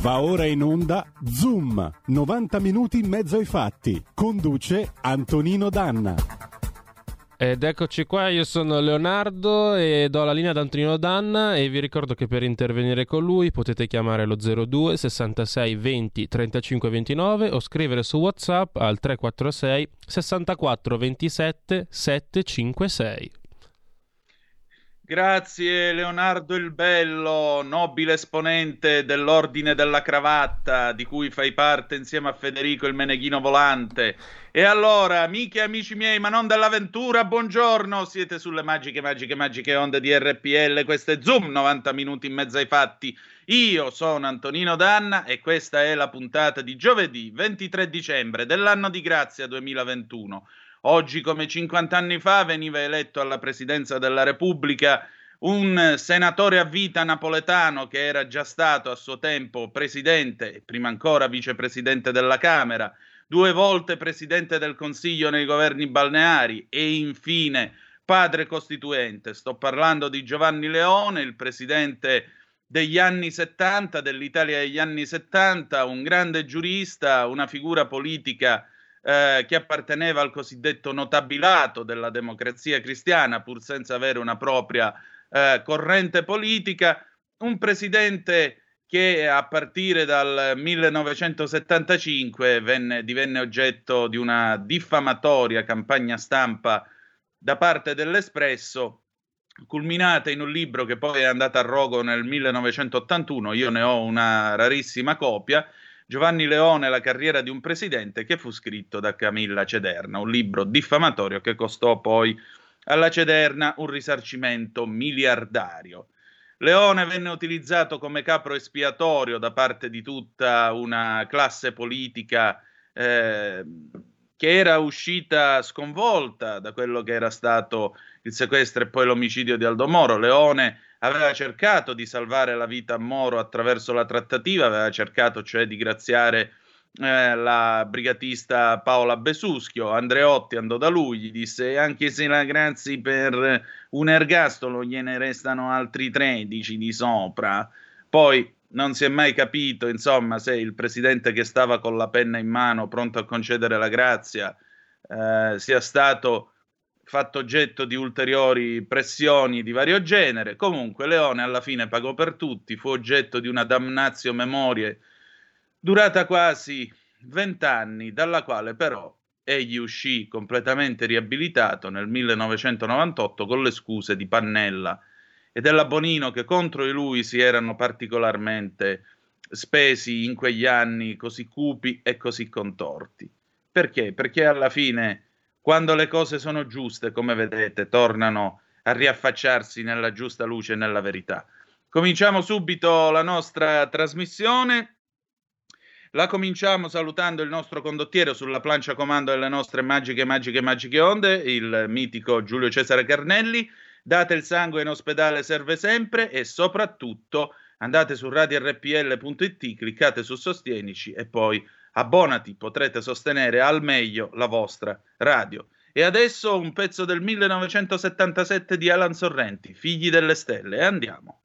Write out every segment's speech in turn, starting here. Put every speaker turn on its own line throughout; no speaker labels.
Va ora in onda Zoom, 90 minuti in mezzo ai fatti. Conduce Antonino Danna.
Ed eccoci qua, io sono Leonardo e do la linea ad Antonino Danna e vi ricordo che per intervenire con lui potete chiamare lo 02 66 20 35 29 o scrivere su WhatsApp al 346 64 27 756.
Grazie Leonardo il Bello, nobile esponente dell'Ordine della Cravatta, di cui fai parte insieme a Federico il Meneghino Volante. E allora, amiche e amici miei, ma non dell'avventura, buongiorno, siete sulle magiche, magiche, magiche onde di RPL, questo è Zoom, 90 minuti in mezzo ai fatti. Io sono Antonino Danna e questa è la puntata di giovedì 23 dicembre dell'anno di grazia 2021. Oggi, come 50 anni fa, veniva eletto alla presidenza della Repubblica un senatore a vita napoletano che era già stato a suo tempo presidente e prima ancora vicepresidente della Camera, due volte presidente del Consiglio nei governi balneari e infine padre costituente. Sto parlando di Giovanni Leone, il presidente degli anni 70, dell'Italia degli anni 70, un grande giurista, una figura politica eh, che apparteneva al cosiddetto notabilato della democrazia cristiana, pur senza avere una propria eh, corrente politica, un presidente che a partire dal 1975 venne, divenne oggetto di una diffamatoria campagna stampa da parte dell'Espresso, culminata in un libro che poi è andato a rogo nel 1981, io ne ho una rarissima copia, Giovanni Leone, La carriera di un presidente, che fu scritto da Camilla Cederna, un libro diffamatorio che costò poi alla Cederna un risarcimento miliardario. Leone venne utilizzato come capro espiatorio da parte di tutta una classe politica eh, che era uscita sconvolta da quello che era stato il sequestro e poi l'omicidio di Aldo Moro. Leone aveva cercato di salvare la vita a Moro attraverso la trattativa, aveva cercato cioè di graziare eh, la brigatista Paola Besuschio. Andreotti andò da lui, gli disse: Anche se la grazi per un ergastolo, gliene restano altri 13 di sopra. Poi non si è mai capito, insomma, se il presidente che stava con la penna in mano, pronto a concedere la grazia, eh, sia stato fatto oggetto di ulteriori pressioni di vario genere. Comunque Leone alla fine pagò per tutti, fu oggetto di una damnatio memorie durata quasi vent'anni, dalla quale però egli uscì completamente riabilitato nel 1998 con le scuse di Pannella e della Bonino che contro di lui si erano particolarmente spesi in quegli anni così cupi e così contorti. Perché? Perché alla fine quando le cose sono giuste, come vedete, tornano a riaffacciarsi nella giusta luce e nella verità. Cominciamo subito la nostra trasmissione. La cominciamo salutando il nostro condottiero sulla plancia comando delle nostre magiche, magiche, magiche onde, il mitico Giulio Cesare Carnelli. Date il sangue in ospedale serve sempre e soprattutto andate su radiorpl.it, cliccate su Sostienici e poi Abbonati, potrete sostenere al meglio la vostra radio. E adesso un pezzo del 1977 di Alan Sorrenti, Figli delle Stelle, andiamo.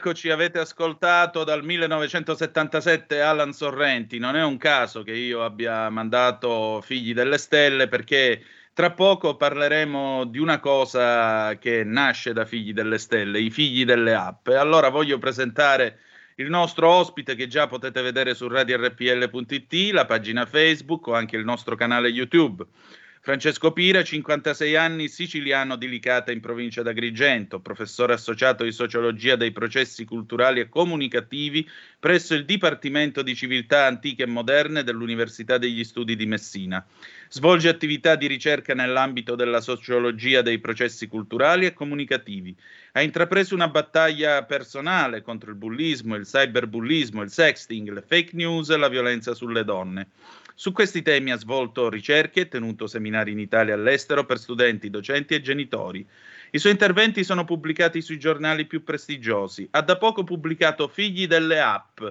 Rieccoci, avete ascoltato dal 1977 Alan Sorrenti. Non è un caso che io abbia mandato Figli delle Stelle perché tra poco parleremo di una cosa che nasce da Figli delle Stelle, i figli delle app. Allora voglio presentare il nostro ospite che già potete vedere su radiorpl.it, la pagina Facebook o anche il nostro canale YouTube. Francesco Pira, 56 anni, siciliano di Licata in provincia d'Agrigento, professore associato di sociologia dei processi culturali e comunicativi presso il Dipartimento di Civiltà Antiche e Moderne dell'Università degli Studi di Messina. Svolge attività di ricerca nell'ambito della sociologia dei processi culturali e comunicativi. Ha intrapreso una battaglia personale contro il bullismo, il cyberbullismo, il sexting, le fake news e la violenza sulle donne. Su questi temi ha svolto ricerche e tenuto seminari in Italia e all'estero per studenti, docenti e genitori. I suoi interventi sono pubblicati sui giornali più prestigiosi. Ha da poco pubblicato Figli delle app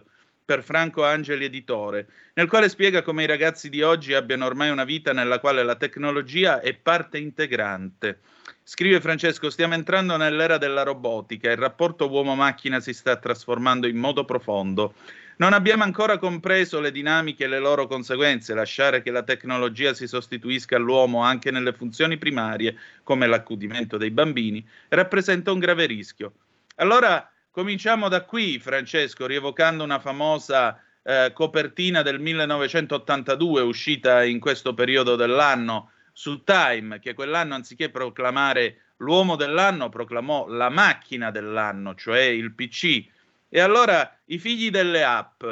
per Franco Angeli Editore, nel quale spiega come i ragazzi di oggi abbiano ormai una vita nella quale la tecnologia è parte integrante. Scrive Francesco, stiamo entrando nell'era della robotica, il rapporto uomo-macchina si sta trasformando in modo profondo. Non abbiamo ancora compreso le dinamiche e le loro conseguenze. Lasciare che la tecnologia si sostituisca all'uomo anche nelle funzioni primarie, come l'accudimento dei bambini, rappresenta un grave rischio. Allora cominciamo da qui, Francesco, rievocando una famosa eh, copertina del 1982 uscita in questo periodo dell'anno su Time, che quell'anno anziché proclamare l'uomo dell'anno, proclamò la macchina dell'anno, cioè il PC e allora i figli delle app,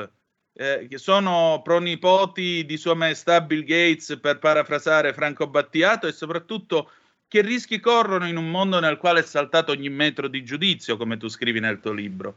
eh, che sono pronipoti di Sua Maestà Bill Gates, per parafrasare Franco Battiato, e soprattutto che rischi corrono in un mondo nel quale è saltato ogni metro di giudizio, come tu scrivi nel tuo libro.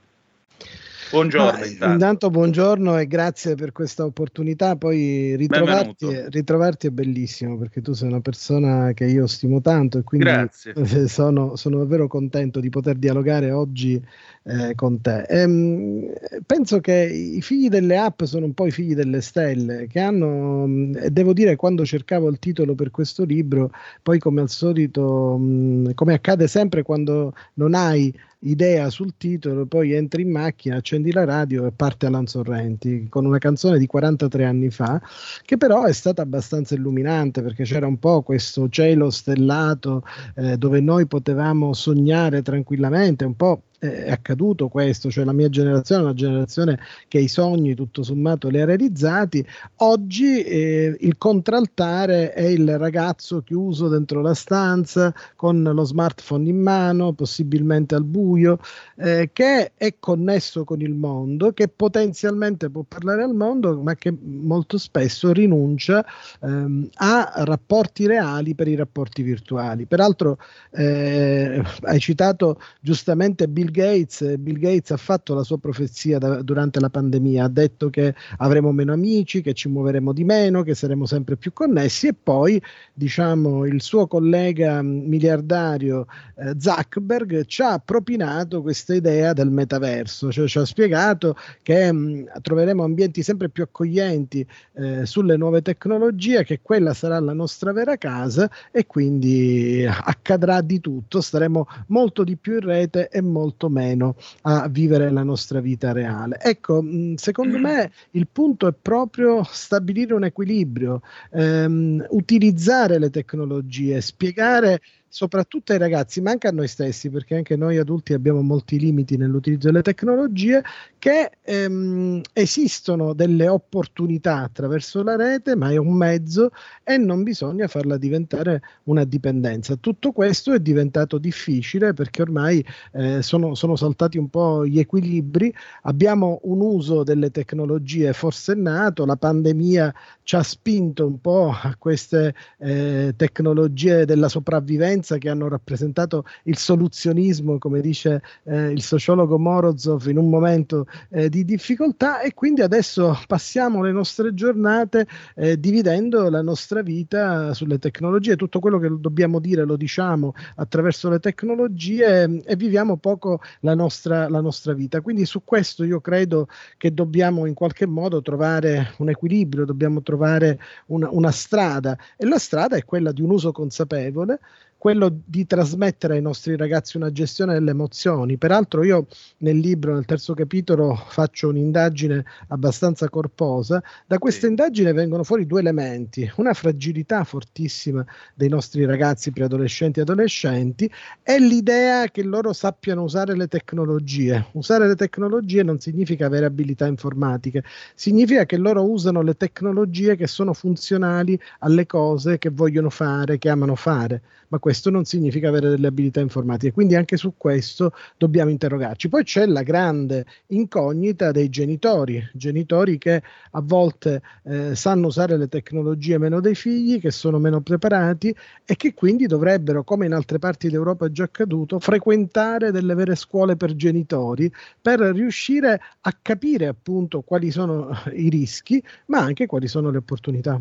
Buongiorno. Intanto. intanto. buongiorno e grazie per questa opportunità. Poi ritrovarti, ritrovarti, è bellissimo perché tu sei una persona che io stimo tanto e quindi sono, sono, davvero contento di poter dialogare oggi eh, con te. Ehm, penso che i figli delle app sono un po' i figli delle stelle che hanno, e devo dire, quando cercavo il titolo per questo libro, poi come al solito, mh, come accade sempre quando non hai idea sul titolo, poi entri in macchina, accendi la radio e parte Alan Sorrenti con una canzone di 43 anni fa, che però è stata abbastanza illuminante perché c'era un po' questo cielo stellato eh, dove noi potevamo sognare tranquillamente, un po' è accaduto questo, cioè la mia generazione è una generazione che i sogni tutto sommato li ha realizzati, oggi eh, il contraltare è il ragazzo chiuso dentro la stanza con lo smartphone in mano, possibilmente al buio, eh, che è connesso con il mondo, che potenzialmente può parlare al mondo, ma che molto spesso rinuncia ehm, a rapporti reali per i rapporti virtuali. Peraltro eh, hai citato giustamente Bill Gates, Bill Gates ha fatto la sua profezia da, durante la pandemia, ha detto che avremo meno amici, che ci muoveremo di meno, che saremo sempre più connessi e poi diciamo il suo collega miliardario eh, Zuckerberg ci ha propinato questa idea del metaverso, cioè ci ha spiegato che mh, troveremo ambienti sempre più accoglienti eh, sulle nuove tecnologie, che quella sarà la nostra vera casa e quindi accadrà di tutto, staremo molto di più in rete e molto molto meno a vivere la nostra vita reale. Ecco, secondo me il punto è proprio stabilire un equilibrio, ehm, utilizzare le tecnologie, spiegare soprattutto ai ragazzi, ma anche a noi stessi, perché anche noi adulti abbiamo molti limiti nell'utilizzo delle tecnologie, che ehm, esistono delle opportunità attraverso la rete, ma è un mezzo e non bisogna farla diventare una dipendenza. Tutto questo è diventato difficile perché ormai eh, sono, sono saltati un po' gli equilibri, abbiamo un uso delle tecnologie forsennato, la pandemia ci ha spinto un po' a queste eh, tecnologie della sopravvivenza tendenza che hanno rappresentato il soluzionismo, come dice eh, il sociologo Morozov, in un momento eh, di difficoltà. E quindi adesso passiamo le nostre giornate eh, dividendo la nostra vita sulle tecnologie, tutto quello che dobbiamo dire lo diciamo attraverso le tecnologie e viviamo poco la nostra, la nostra vita. Quindi su questo io credo che dobbiamo in qualche modo trovare un equilibrio, dobbiamo trovare una, una strada. E la strada è quella di un uso consapevole quello di trasmettere ai nostri ragazzi una gestione delle emozioni. Peraltro io nel libro, nel terzo capitolo, faccio un'indagine abbastanza corposa. Da questa indagine vengono fuori due elementi, una fragilità fortissima dei nostri ragazzi preadolescenti e adolescenti e l'idea che loro sappiano usare le tecnologie. Usare le tecnologie non significa avere abilità informatiche, significa che loro usano le tecnologie che sono funzionali alle cose che vogliono fare, che amano fare, ma questo non significa avere delle abilità informatiche, quindi anche su questo dobbiamo interrogarci. Poi c'è la grande incognita dei genitori, genitori che a volte eh, sanno usare le tecnologie meno dei figli, che sono meno preparati e che quindi dovrebbero, come in altre parti d'Europa è già accaduto, frequentare delle vere scuole per genitori per riuscire a capire appunto quali sono i rischi, ma anche quali sono le opportunità.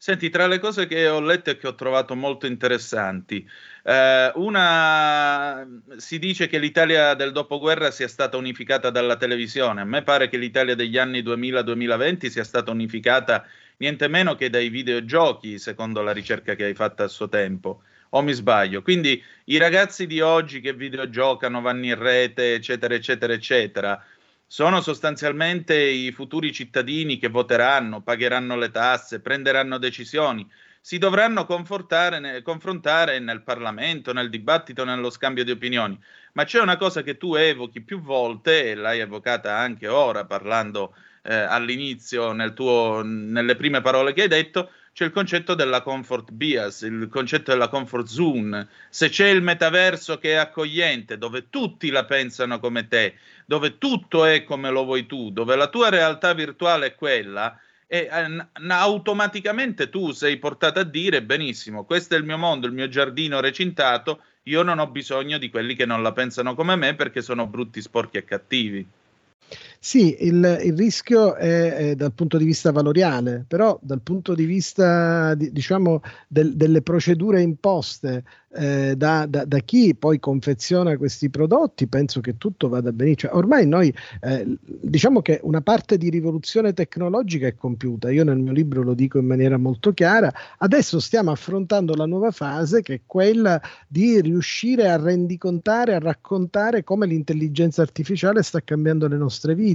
Senti, tra le cose che ho letto e che ho trovato molto interessanti, eh, una si dice che l'Italia del dopoguerra sia stata unificata dalla televisione. A me pare che l'Italia degli anni 2000-2020 sia stata unificata niente meno che dai videogiochi, secondo la ricerca che hai fatto a suo tempo. O mi sbaglio? Quindi i ragazzi di oggi che videogiocano, vanno in rete, eccetera, eccetera, eccetera, sono sostanzialmente i futuri cittadini che voteranno, pagheranno le tasse, prenderanno decisioni, si dovranno confrontare nel Parlamento, nel dibattito, nello scambio di opinioni. Ma c'è una cosa che tu evochi più volte, e l'hai evocata anche ora parlando eh, all'inizio, nel tuo, nelle prime parole che hai detto, c'è il concetto della comfort bias, il concetto della comfort zone. Se c'è il metaverso che è accogliente, dove tutti la pensano come te, dove tutto è come lo vuoi tu, dove la tua realtà virtuale è quella, e eh, automaticamente tu sei portato a dire benissimo, questo è il mio mondo, il mio giardino recintato, io non ho bisogno di quelli che non la pensano come me perché sono brutti, sporchi e cattivi.
Sì, il, il rischio è, è, dal punto di vista valoriale, però dal punto di vista di, diciamo del, delle procedure imposte eh, da, da, da, chi poi confeziona questi prodotti, penso che tutto vada benissimo. Cioè, ormai noi eh, diciamo che una parte di rivoluzione tecnologica è compiuta, io nel mio libro lo dico in maniera molto chiara, adesso stiamo affrontando la nuova fase che è quella di riuscire a rendicontare, a raccontare come l'intelligenza artificiale sta cambiando le nostre vite.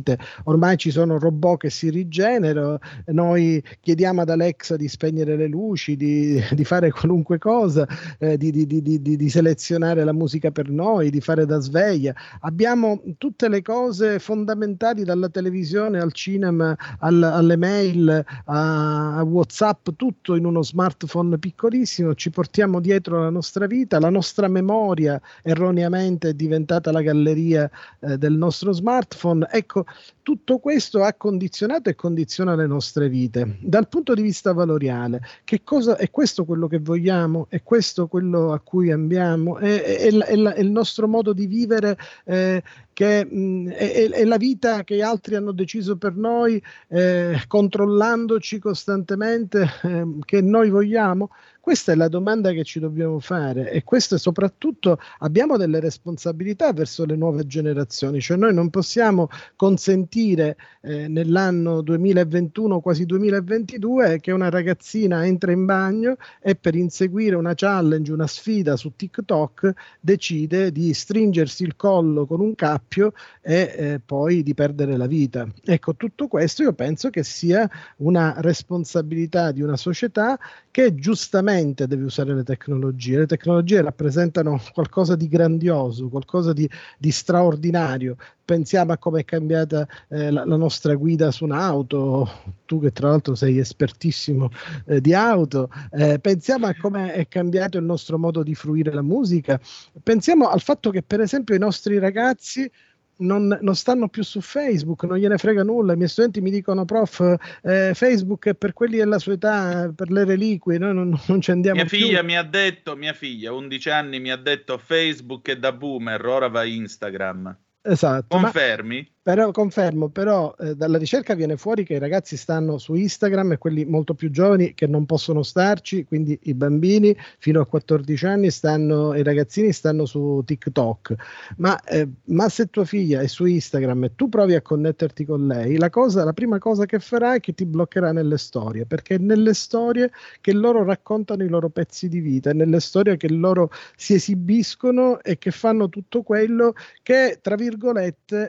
Ormai ci sono robot che si rigenerano, noi chiediamo ad Alexa di spegnere le luci, di, di fare qualunque cosa, eh, di, di, di, selezionare la musica per noi, di fare da sveglia. Abbiamo tutte le cose fondamentali dalla televisione al cinema, al, alle mail, a, a, WhatsApp, tutto in uno smartphone piccolissimo. Ci portiamo dietro la nostra vita, la nostra memoria erroneamente è diventata la galleria eh, del nostro smartphone. Ecco, tutto questo ha condizionato e condiziona le nostre vite. Dal punto di vista valoriale, che cosa è questo quello che vogliamo? È questo quello a cui andiamo? È, è, è, è il nostro modo di vivere eh, che mh, è, la vita che altri hanno deciso per noi, eh, controllandoci costantemente, eh, che noi vogliamo? Questa è la domanda che ci dobbiamo fare e questo soprattutto abbiamo delle responsabilità verso le nuove generazioni, cioè noi non possiamo consentire eh, nell'anno 2021, quasi 2022, che una ragazzina entra in bagno e per inseguire una challenge, una sfida su TikTok decide di stringersi il collo con un cappio e eh, poi di perdere la vita. Ecco, tutto questo io penso che sia una responsabilità di una società che giustamente deve usare le tecnologie. Le tecnologie rappresentano qualcosa di grandioso, qualcosa di, di straordinario. Pensiamo a come è cambiata eh, la, la, nostra guida su un'auto, tu che tra l'altro sei espertissimo eh, di auto, eh, pensiamo a come è cambiato il nostro modo di fruire la musica, pensiamo al fatto che per esempio i nostri ragazzi non, non, stanno più su Facebook, non gliene frega nulla. I miei studenti mi dicono, prof, eh, Facebook è per quelli della sua età, per le reliquie, noi non, non ci andiamo
mia figlia più. mi ha detto, mia figlia, 11 anni, mi ha detto Facebook è da boomer, ora va Instagram.
Esatto.
Confermi?
Però, confermo, però eh, dalla ricerca viene fuori che i ragazzi stanno su Instagram e quelli molto più giovani che non possono starci, quindi i bambini fino a 14 anni stanno, i ragazzini stanno su TikTok. Ma, eh, ma se tua figlia è su Instagram e tu provi a connetterti con lei, la, cosa, la prima cosa che farà è che ti bloccherà nelle storie, perché è nelle storie che loro raccontano i loro pezzi di vita, è nelle storie che loro si esibiscono e che fanno tutto quello che, tra virgolette,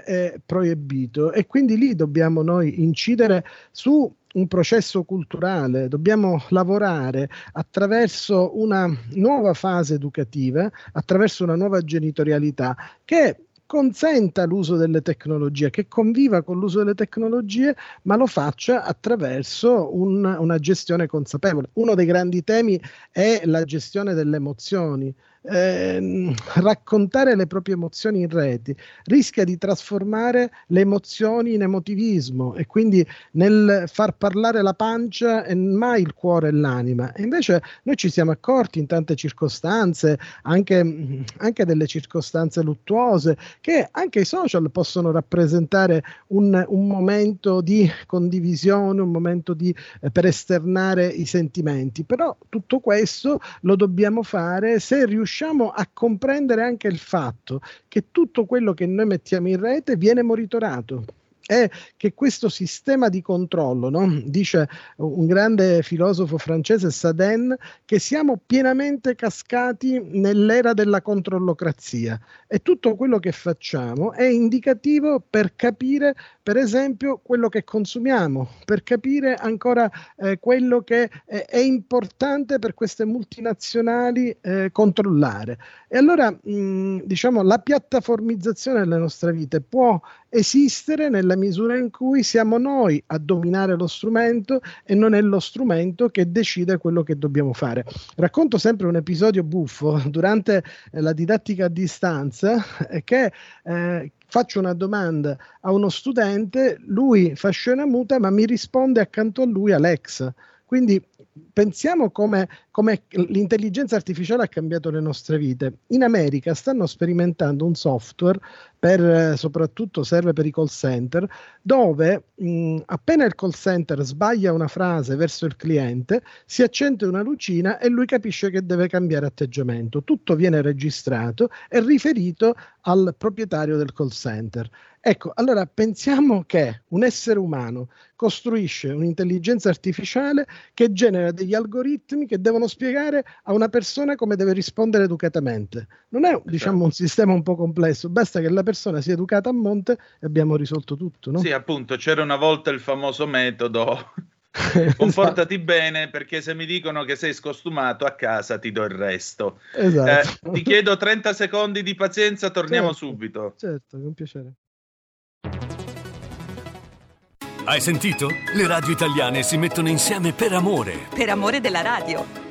è proibito proibito. E quindi lì dobbiamo noi incidere su un processo culturale, dobbiamo lavorare attraverso una nuova fase educativa, attraverso una nuova genitorialità che consenta l'uso delle tecnologie, che conviva con l'uso delle tecnologie, ma lo faccia attraverso un, una gestione consapevole. Uno dei grandi temi è la gestione delle emozioni eh, raccontare le proprie emozioni in rete rischia di trasformare le emozioni in emotivismo e quindi nel far parlare la pancia e mai il cuore e l'anima. E invece noi ci siamo accorti in tante circostanze, anche, anche delle circostanze luttuose, che anche i social possono rappresentare un, un momento di condivisione, un momento di, eh, per esternare i sentimenti. Però tutto questo lo dobbiamo fare se riusciamo riusciamo a comprendere anche il fatto che tutto quello che noi mettiamo in rete viene monitorato è che questo sistema di controllo, no? dice un grande filosofo francese, Saden, che siamo pienamente cascati nell'era della controllocrazia e tutto quello che facciamo è indicativo per capire, per esempio, quello che consumiamo, per capire ancora eh, quello che è, è, importante per queste multinazionali eh, controllare. E allora, mh, diciamo, la piattaformizzazione delle nostre vite può esistere nella misura in cui siamo noi a dominare lo strumento e non è lo strumento che decide quello che dobbiamo fare. Racconto sempre un episodio buffo durante eh, la didattica a distanza eh, che eh, faccio una domanda a uno studente, lui fa scena muta ma mi risponde accanto a lui Alexa. Quindi pensiamo come, come, l'intelligenza artificiale ha cambiato le nostre vite. In America stanno sperimentando un software per, eh, soprattutto serve per i call center, dove mh, appena il call center sbaglia una frase verso il cliente, si accende una lucina e lui capisce che deve cambiare atteggiamento. Tutto viene registrato e riferito al proprietario del call center. Ecco, allora pensiamo che un essere umano costruisce un'intelligenza artificiale che genera degli algoritmi che devono spiegare a una persona come deve rispondere educatamente. Non è diciamo, un sistema un po' complesso, basta che la persona sia educata a monte e abbiamo risolto tutto. No?
Sì, appunto, c'era una volta il famoso metodo. Comportati esatto. bene perché se mi dicono che sei scostumato a casa ti do il resto. Esatto. Eh, ti chiedo 30 secondi di pazienza, torniamo
certo,
subito.
Certo, con piacere.
Hai sentito? Le radio italiane si mettono insieme per amore.
Per amore della radio.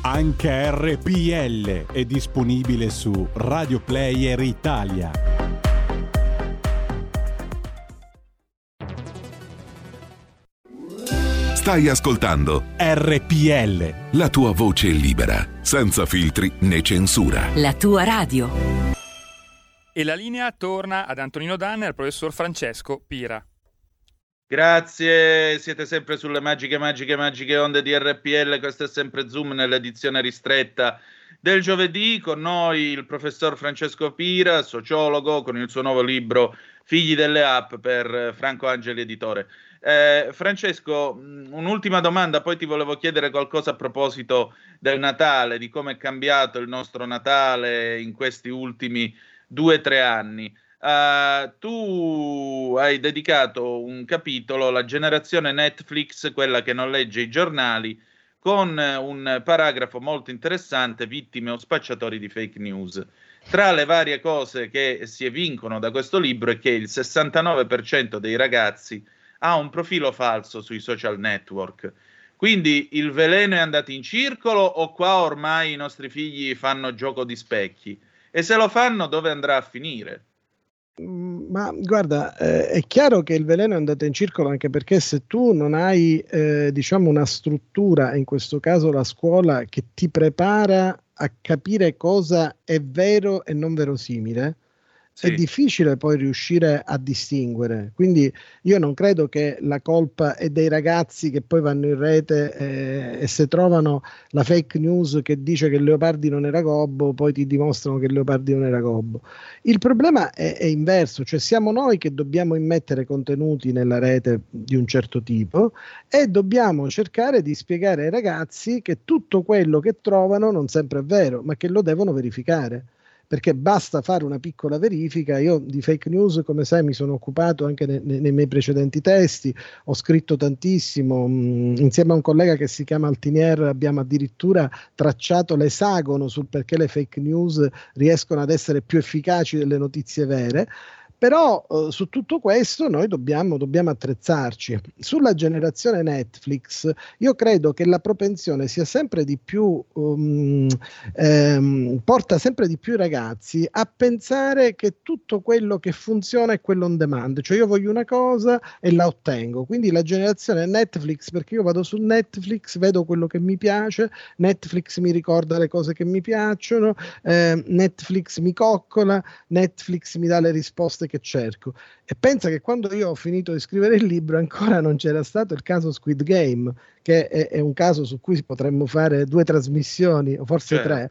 Anche RPL è disponibile su Radio Player Italia.
Stai ascoltando
RPL.
La tua voce libera, senza filtri né censura.
La tua radio.
E la linea torna ad Antonino Danne e al professor Francesco Pira.
Grazie, siete sempre sulle magiche, magiche, magiche onde di RPL. Questo è sempre Zoom nell'edizione ristretta del giovedì. Con noi il professor Francesco Pira, sociologo, con il suo nuovo libro Figli delle app per Franco Angeli Editore. Eh, Francesco, un'ultima domanda, poi ti volevo chiedere qualcosa a proposito del Natale, di come è cambiato il nostro Natale in questi ultimi due o tre anni. Uh, tu hai dedicato un capitolo alla generazione Netflix, quella che non legge i giornali, con un paragrafo molto interessante, vittime o spacciatori di fake news. Tra le varie cose che si evincono da questo libro è che il 69% dei ragazzi ha un profilo falso sui social network. Quindi il veleno è andato in circolo o qua ormai i nostri figli fanno gioco di specchi? E se lo fanno, dove andrà a finire?
Mm, ma guarda, eh, è chiaro che il veleno è andato in circolo anche perché se tu non hai, eh, diciamo, una struttura, in questo caso la scuola, che ti prepara a capire cosa è vero e non verosimile, sì. è difficile poi riuscire a distinguere. Quindi io non credo che la colpa è dei ragazzi che poi vanno in rete eh, e se trovano la fake news che dice che Leopardi non era Gobbo, poi ti dimostrano che Leopardi non era Gobbo. Il problema è, è inverso, cioè siamo noi che dobbiamo immettere contenuti nella rete di un certo tipo e dobbiamo cercare di spiegare ai ragazzi che tutto quello che trovano non sempre è vero, ma che lo devono verificare perché basta fare una piccola verifica. Io di fake news, come sai, mi sono occupato anche ne, ne, nei miei precedenti testi, ho scritto tantissimo, mh, mm, insieme a un collega che si chiama Altinier abbiamo addirittura tracciato l'esagono sul perché le fake news riescono ad essere più efficaci delle notizie vere. Però eh, su tutto questo noi dobbiamo, dobbiamo, attrezzarci. Sulla generazione Netflix, io credo che la propensione sia sempre di più, um, ehm, porta sempre di più i ragazzi a pensare che tutto quello che funziona è quello on demand, cioè io voglio una cosa e la ottengo. Quindi la generazione Netflix, perché io vado su Netflix, vedo quello che mi piace, Netflix mi ricorda le cose che mi piacciono, eh, Netflix mi coccola, Netflix mi dà le risposte che cerco. E pensa che quando io ho finito di scrivere il libro ancora non c'era stato il caso Squid Game, che è, è un caso su cui potremmo fare due trasmissioni, o forse certo. tre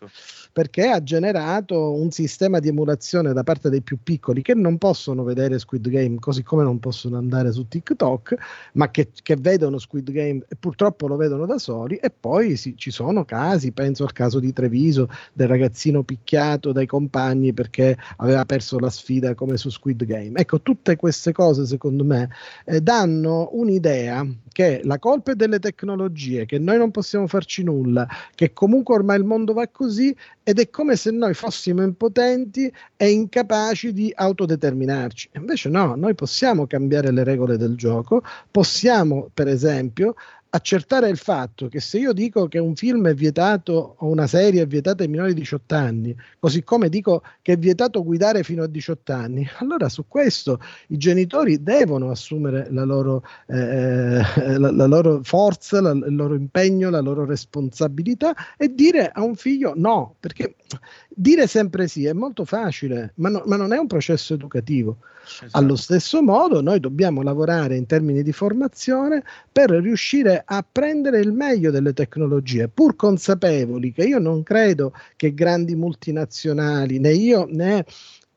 perché ha generato un sistema di emulazione da parte dei più piccoli che non possono vedere Squid Game, così come non possono andare su TikTok, ma che, che vedono Squid Game e purtroppo lo vedono da soli. E poi sì, ci sono casi, penso al caso di Treviso, del ragazzino picchiato dai compagni perché aveva perso la sfida come su Squid Game. Ecco, tutte queste cose, secondo me, eh, danno un'idea che la colpa è delle tecnologie, che noi non possiamo farci nulla, che comunque ormai il mondo va così ed è come se noi fossimo impotenti e incapaci di autodeterminarci. Invece no, noi possiamo cambiare le regole del gioco, possiamo per esempio accertare il fatto che se io dico che un film è vietato o una serie è vietata ai minori di 18 anni, così come dico che è vietato guidare fino a 18 anni, allora su questo i genitori devono assumere la loro, eh, la, la loro forza, la, il loro impegno, la loro responsabilità e dire a un figlio no, perché dire sempre sì è molto facile, ma, no, ma non è un processo educativo. Esatto. Allo stesso modo noi dobbiamo lavorare in termini di formazione per riuscire a prendere il meglio delle tecnologie, pur consapevoli che io non credo che grandi multinazionali, né io né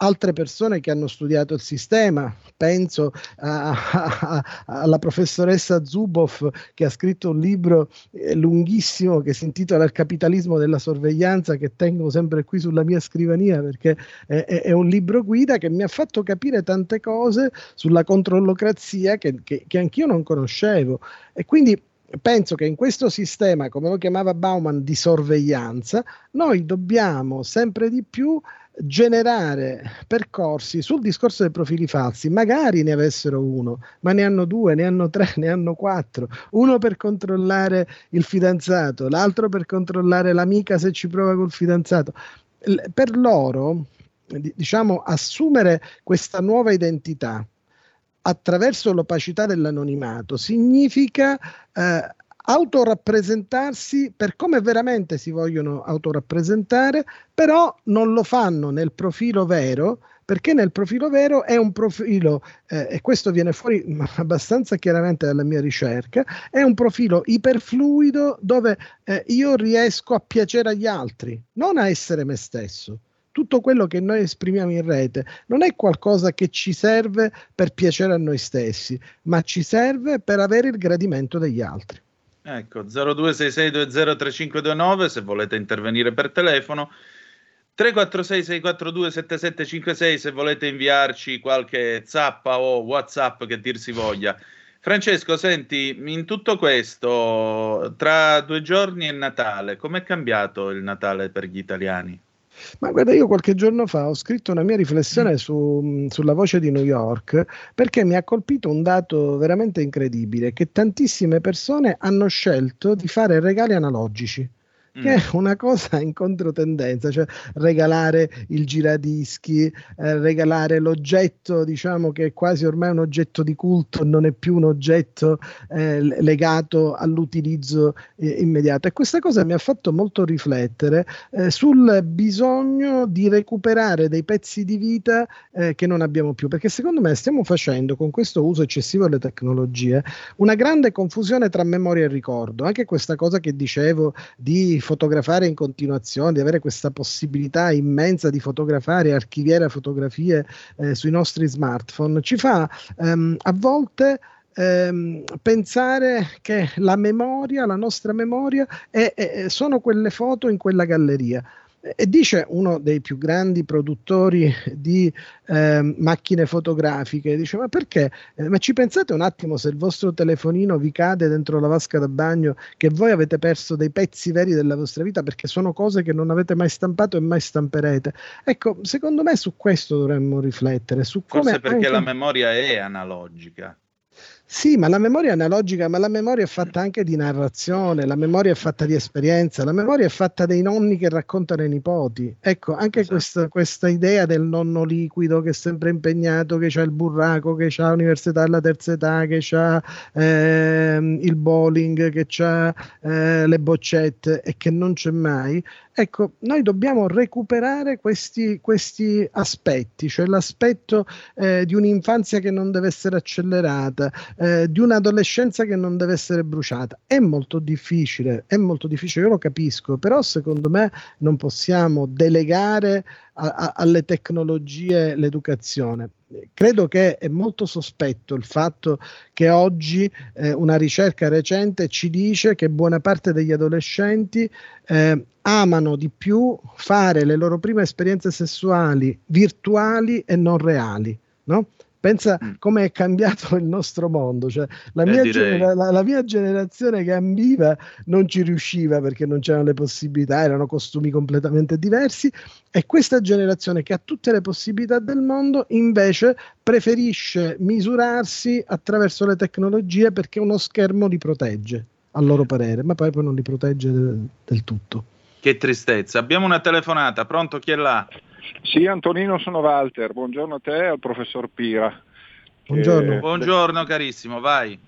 altre persone che hanno studiato il sistema. Penso a, a, alla professoressa Zuboff che ha scritto un libro eh, lunghissimo che si intitola Il capitalismo della sorveglianza che tengo sempre qui sulla mia scrivania perché è, è, è un libro guida che mi ha fatto capire tante cose sulla controllocrazia che, che, che anch'io non conoscevo. E quindi penso che in questo sistema, come lo chiamava Bauman, di sorveglianza, noi dobbiamo sempre di più generare percorsi sul discorso dei profili falsi, magari ne avessero uno, ma ne hanno due, ne hanno tre, ne hanno quattro, uno per controllare il fidanzato, l'altro per controllare l'amica se ci prova col fidanzato. per loro, diciamo, assumere questa nuova identità attraverso l'opacità dell'anonimato significa eh, autorappresentarsi per come veramente si vogliono autorappresentare, però non lo fanno nel profilo vero, perché nel profilo vero è un profilo, eh, e questo viene fuori abbastanza chiaramente dalla mia ricerca, è un profilo iperfluido dove eh, io riesco a piacere agli altri, non a essere me stesso tutto quello che noi esprimiamo in rete non è qualcosa che ci serve per piacere a noi stessi, ma ci serve per avere il gradimento degli altri.
Ecco, 0266203529 se volete intervenire per telefono. 346 642 7756 se volete inviarci qualche zappa o whatsapp che dir si voglia. Francesco, senti, in tutto questo, tra due giorni è Natale, com'è cambiato il Natale per gli italiani?
Ma guarda, io qualche giorno fa ho scritto una mia riflessione su, sulla voce di New York perché mi ha colpito un dato veramente incredibile, che tantissime persone hanno scelto di fare regali analogici che è mm. una cosa in controtendenza, cioè regalare il giradischi, eh, regalare l'oggetto, diciamo che è quasi ormai un oggetto di culto, non è più un oggetto eh, legato all'utilizzo eh, immediato. E questa cosa mi ha fatto molto riflettere eh, sul bisogno di recuperare dei pezzi di vita eh, che non abbiamo più, perché secondo me stiamo facendo con questo uso eccessivo delle tecnologie una grande confusione tra memoria e ricordo. Anche questa cosa che dicevo di fotografare in continuazione, di avere questa possibilità immensa di fotografare e archiviare fotografie eh, sui nostri smartphone, ci fa ehm, a volte ehm, pensare che la memoria, la nostra memoria, è, è, sono quelle foto in quella galleria. E dice uno dei più grandi produttori di eh, macchine fotografiche, dice ma perché? Eh, ma ci pensate un attimo se il vostro telefonino vi cade dentro la vasca da bagno che voi avete perso dei pezzi veri della vostra vita perché sono cose che non avete mai stampato e mai stamperete. Ecco, secondo me su questo dovremmo riflettere. Su
come Forse perché anche... la memoria è analogica.
Sì, ma la memoria analogica, ma la memoria è fatta anche di narrazione, la memoria è fatta di esperienza, la memoria è fatta dei nonni che raccontano ai nipoti. Ecco, anche esatto. questa, questa, idea del nonno liquido che è sempre impegnato, che ha il burraco, che ha l'università alla terza età, che ha eh, il bowling, che ha eh, le boccette e che non c'è mai, Ecco, noi dobbiamo recuperare questi, questi aspetti, cioè l'aspetto eh, di un'infanzia che non deve essere accelerata, eh, di un'adolescenza che non deve essere bruciata. È molto difficile, è molto difficile, io lo capisco, però secondo me non possiamo delegare alle tecnologie l'educazione credo che è molto sospetto il fatto che oggi eh, una ricerca recente ci dice che buona parte degli adolescenti eh, amano di più fare le loro prime esperienze sessuali virtuali e non reali. No? Pensa mm. come è cambiato il nostro mondo. Cioè, la, mia eh, genera- la, la, mia generazione che ambiva non ci riusciva perché non c'erano le possibilità, erano costumi completamente diversi. E questa generazione che ha tutte le possibilità del mondo invece preferisce misurarsi attraverso le tecnologie perché uno schermo li protegge, a loro parere, ma poi, poi non li protegge del, del tutto.
Che tristezza. Abbiamo una telefonata. Pronto? Chi è là?
Sì, Antonino, sono Walter. Buongiorno a te e al professor Pira.
Buongiorno. Che... Buongiorno carissimo, vai.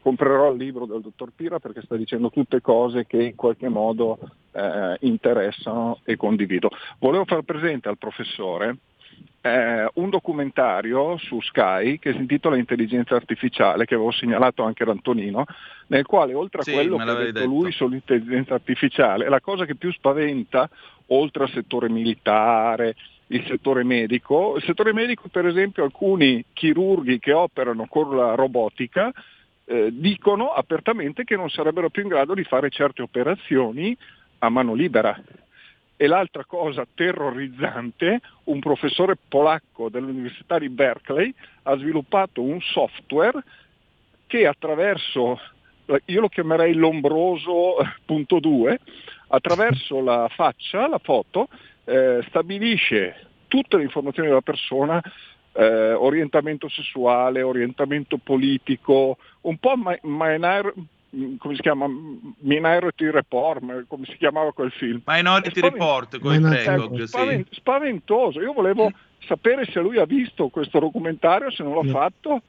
Comprerò il libro del dottor Pira perché sta dicendo tutte cose che in qualche modo eh, interessano e condivido. Volevo far presente al professore eh, un documentario su Sky che si intitola Intelligenza artificiale, che avevo segnalato anche ad Antonino, nel quale oltre a sì, quello che ha detto, detto. lui sull'intelligenza artificiale, la cosa che più spaventa, oltre al settore militare, il settore medico, il settore medico per esempio alcuni chirurghi che operano con la robotica eh, dicono apertamente che non sarebbero più in grado di fare certe operazioni a mano libera e l'altra cosa terrorizzante, un professore polacco dell'Università di Berkeley ha sviluppato un software che attraverso, io lo chiamerei l'ombroso punto 2, attraverso la faccia, la foto, eh, stabilisce tutte le informazioni della persona, eh, orientamento sessuale, orientamento politico, un po' Maynard Mm, come si chiama Minority Report come si chiamava quel film.
Minority spavent- Report con il prego,
spavent- spaventoso. Io volevo sapere se lui ha visto questo documentario se non l'ha fatto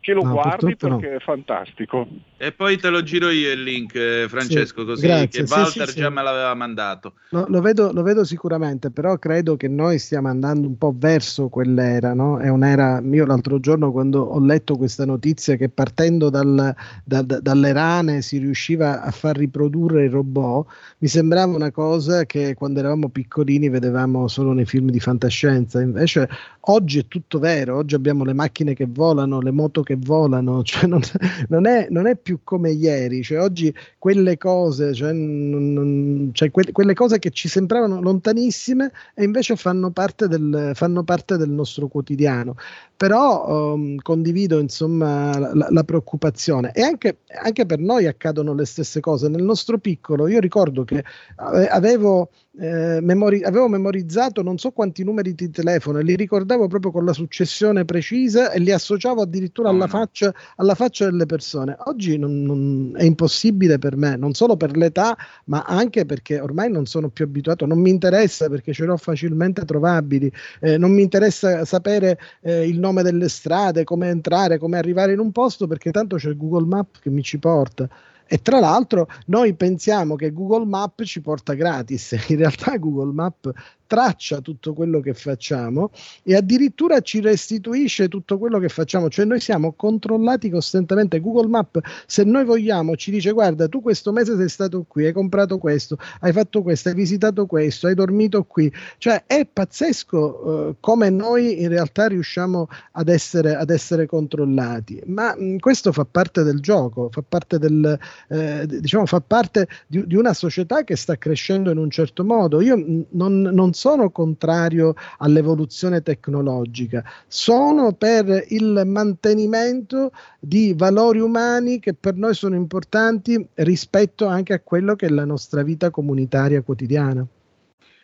che lo no, guardi perché no. è fantastico.
E poi te lo giro io il link, eh, Francesco, sì, così grazie. che Walter sì, sì, già me l'aveva mandato.
No, lo, vedo, lo, vedo, sicuramente, però credo che noi stiamo andando un po' verso quell'era, no? È un'era, io l'altro giorno quando ho letto questa notizia che partendo dal, da, da, dalle rane si riusciva a far riprodurre il robot, mi sembrava una cosa che quando eravamo piccolini vedevamo solo nei film di fantascienza, invece oggi è tutto vero, oggi abbiamo le macchine che volano, le moto che che volano, cioè non, non, è, non, è, più come ieri, cioè oggi quelle cose, cioè, non, cioè que, quelle cose che ci sembravano lontanissime e invece fanno parte del, fanno parte del nostro quotidiano. Però um, condivido insomma la, la preoccupazione e anche, anche, per noi accadono le stesse cose. Nel nostro piccolo, io ricordo che avevo eh, memori- avevo memorizzato non so quanti numeri di telefono e li ricordavo proprio con la successione precisa e li associavo addirittura alla, faccia, alla faccia delle persone. Oggi non, non, è impossibile per me, non solo per l'età, ma anche perché ormai non sono più abituato, non mi interessa perché ce l'ho facilmente trovabili, eh, non mi interessa sapere eh, il nome delle strade, come entrare, come arrivare in un posto perché tanto c'è Google Map che mi ci porta. E tra l'altro noi pensiamo che Google Map ci porta gratis, in realtà Google Map traccia tutto quello che facciamo e addirittura ci restituisce tutto quello che facciamo, cioè noi siamo controllati costantemente. Google Map, se noi vogliamo, ci dice guarda, tu questo mese sei stato qui, hai comprato questo, hai fatto questo, hai visitato questo, hai dormito qui. Cioè è pazzesco eh, come noi in realtà riusciamo ad essere, ad essere controllati, ma mh, questo fa parte del gioco, fa parte del, eh, diciamo, fa parte di, di, una società che sta crescendo in un certo modo. Io mh, non, non sono contrario all'evoluzione tecnologica, sono per il mantenimento di valori umani che per noi sono importanti rispetto anche a quello che è la nostra vita comunitaria quotidiana.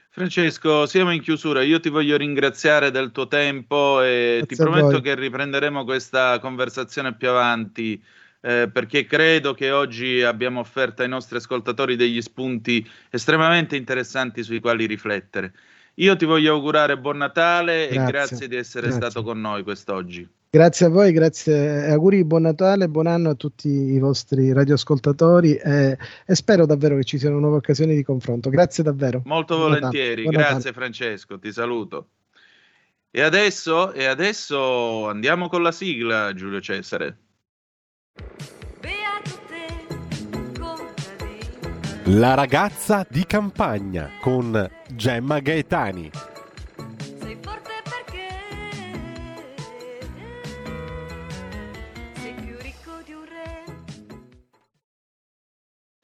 Francesco, siamo in chiusura. Io ti voglio ringraziare del tuo tempo e Grazie ti prometto che riprenderemo questa conversazione più avanti. Eh, perché credo che oggi abbiamo offerto ai nostri ascoltatori degli spunti estremamente interessanti sui quali riflettere. Io ti voglio augurare buon Natale grazie, e grazie di essere grazie. stato con noi quest'oggi.
Grazie a voi, grazie, auguri buon Natale, buon anno a tutti i vostri radioascoltatori e, e spero davvero che ci siano nuove occasioni di confronto. Grazie davvero.
Molto buon volentieri, Natale. grazie Francesco, ti saluto. E adesso, e adesso andiamo con la sigla, Giulio Cesare.
La ragazza di campagna con Gemma Gaetani.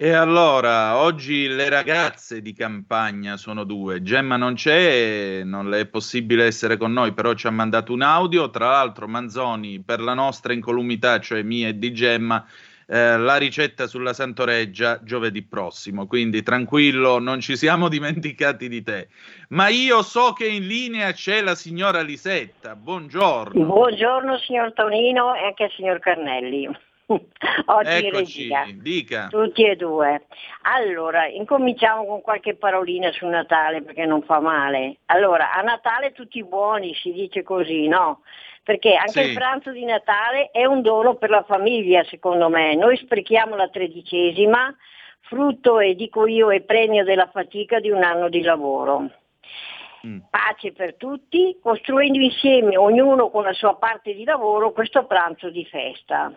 E allora, oggi le ragazze di campagna sono due. Gemma non c'è, non le è possibile essere con noi, però ci ha mandato un audio. Tra l'altro, Manzoni, per la nostra incolumità, cioè mia e di Gemma, eh, la ricetta sulla Santoreggia giovedì prossimo. Quindi tranquillo, non ci siamo dimenticati di te. Ma io so che in linea c'è la signora Lisetta. Buongiorno.
Buongiorno signor Tonino e anche al signor Carnelli. Oggi
Eccoci, regia, dica.
Tutti e due. Allora, incominciamo con qualche parolina su Natale perché non fa male. Allora, a Natale tutti buoni, si dice così, no? perché anche sì. il pranzo di Natale è un dono per la famiglia, secondo me. Noi sprechiamo la tredicesima, frutto e dico io è premio della fatica di un anno di lavoro. Mm. Pace per tutti, costruendo insieme, ognuno con la sua parte di lavoro, questo pranzo di festa.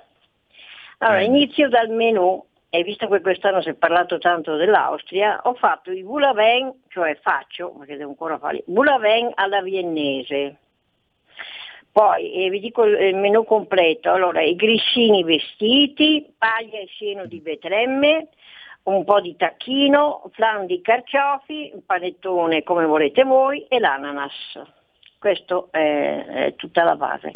Allora, inizio dal menù e visto che quest'anno si è parlato tanto dell'Austria, ho fatto i Bulaven, cioè faccio, perché devo ancora farli, Bulaven alla viennese. Poi eh, vi dico il menù completo, allora i grissini vestiti, paglia e seno di betremme, un po' di tacchino, flan di carciofi, un panettone come volete voi e l'ananas. Questo è, è tutta la base.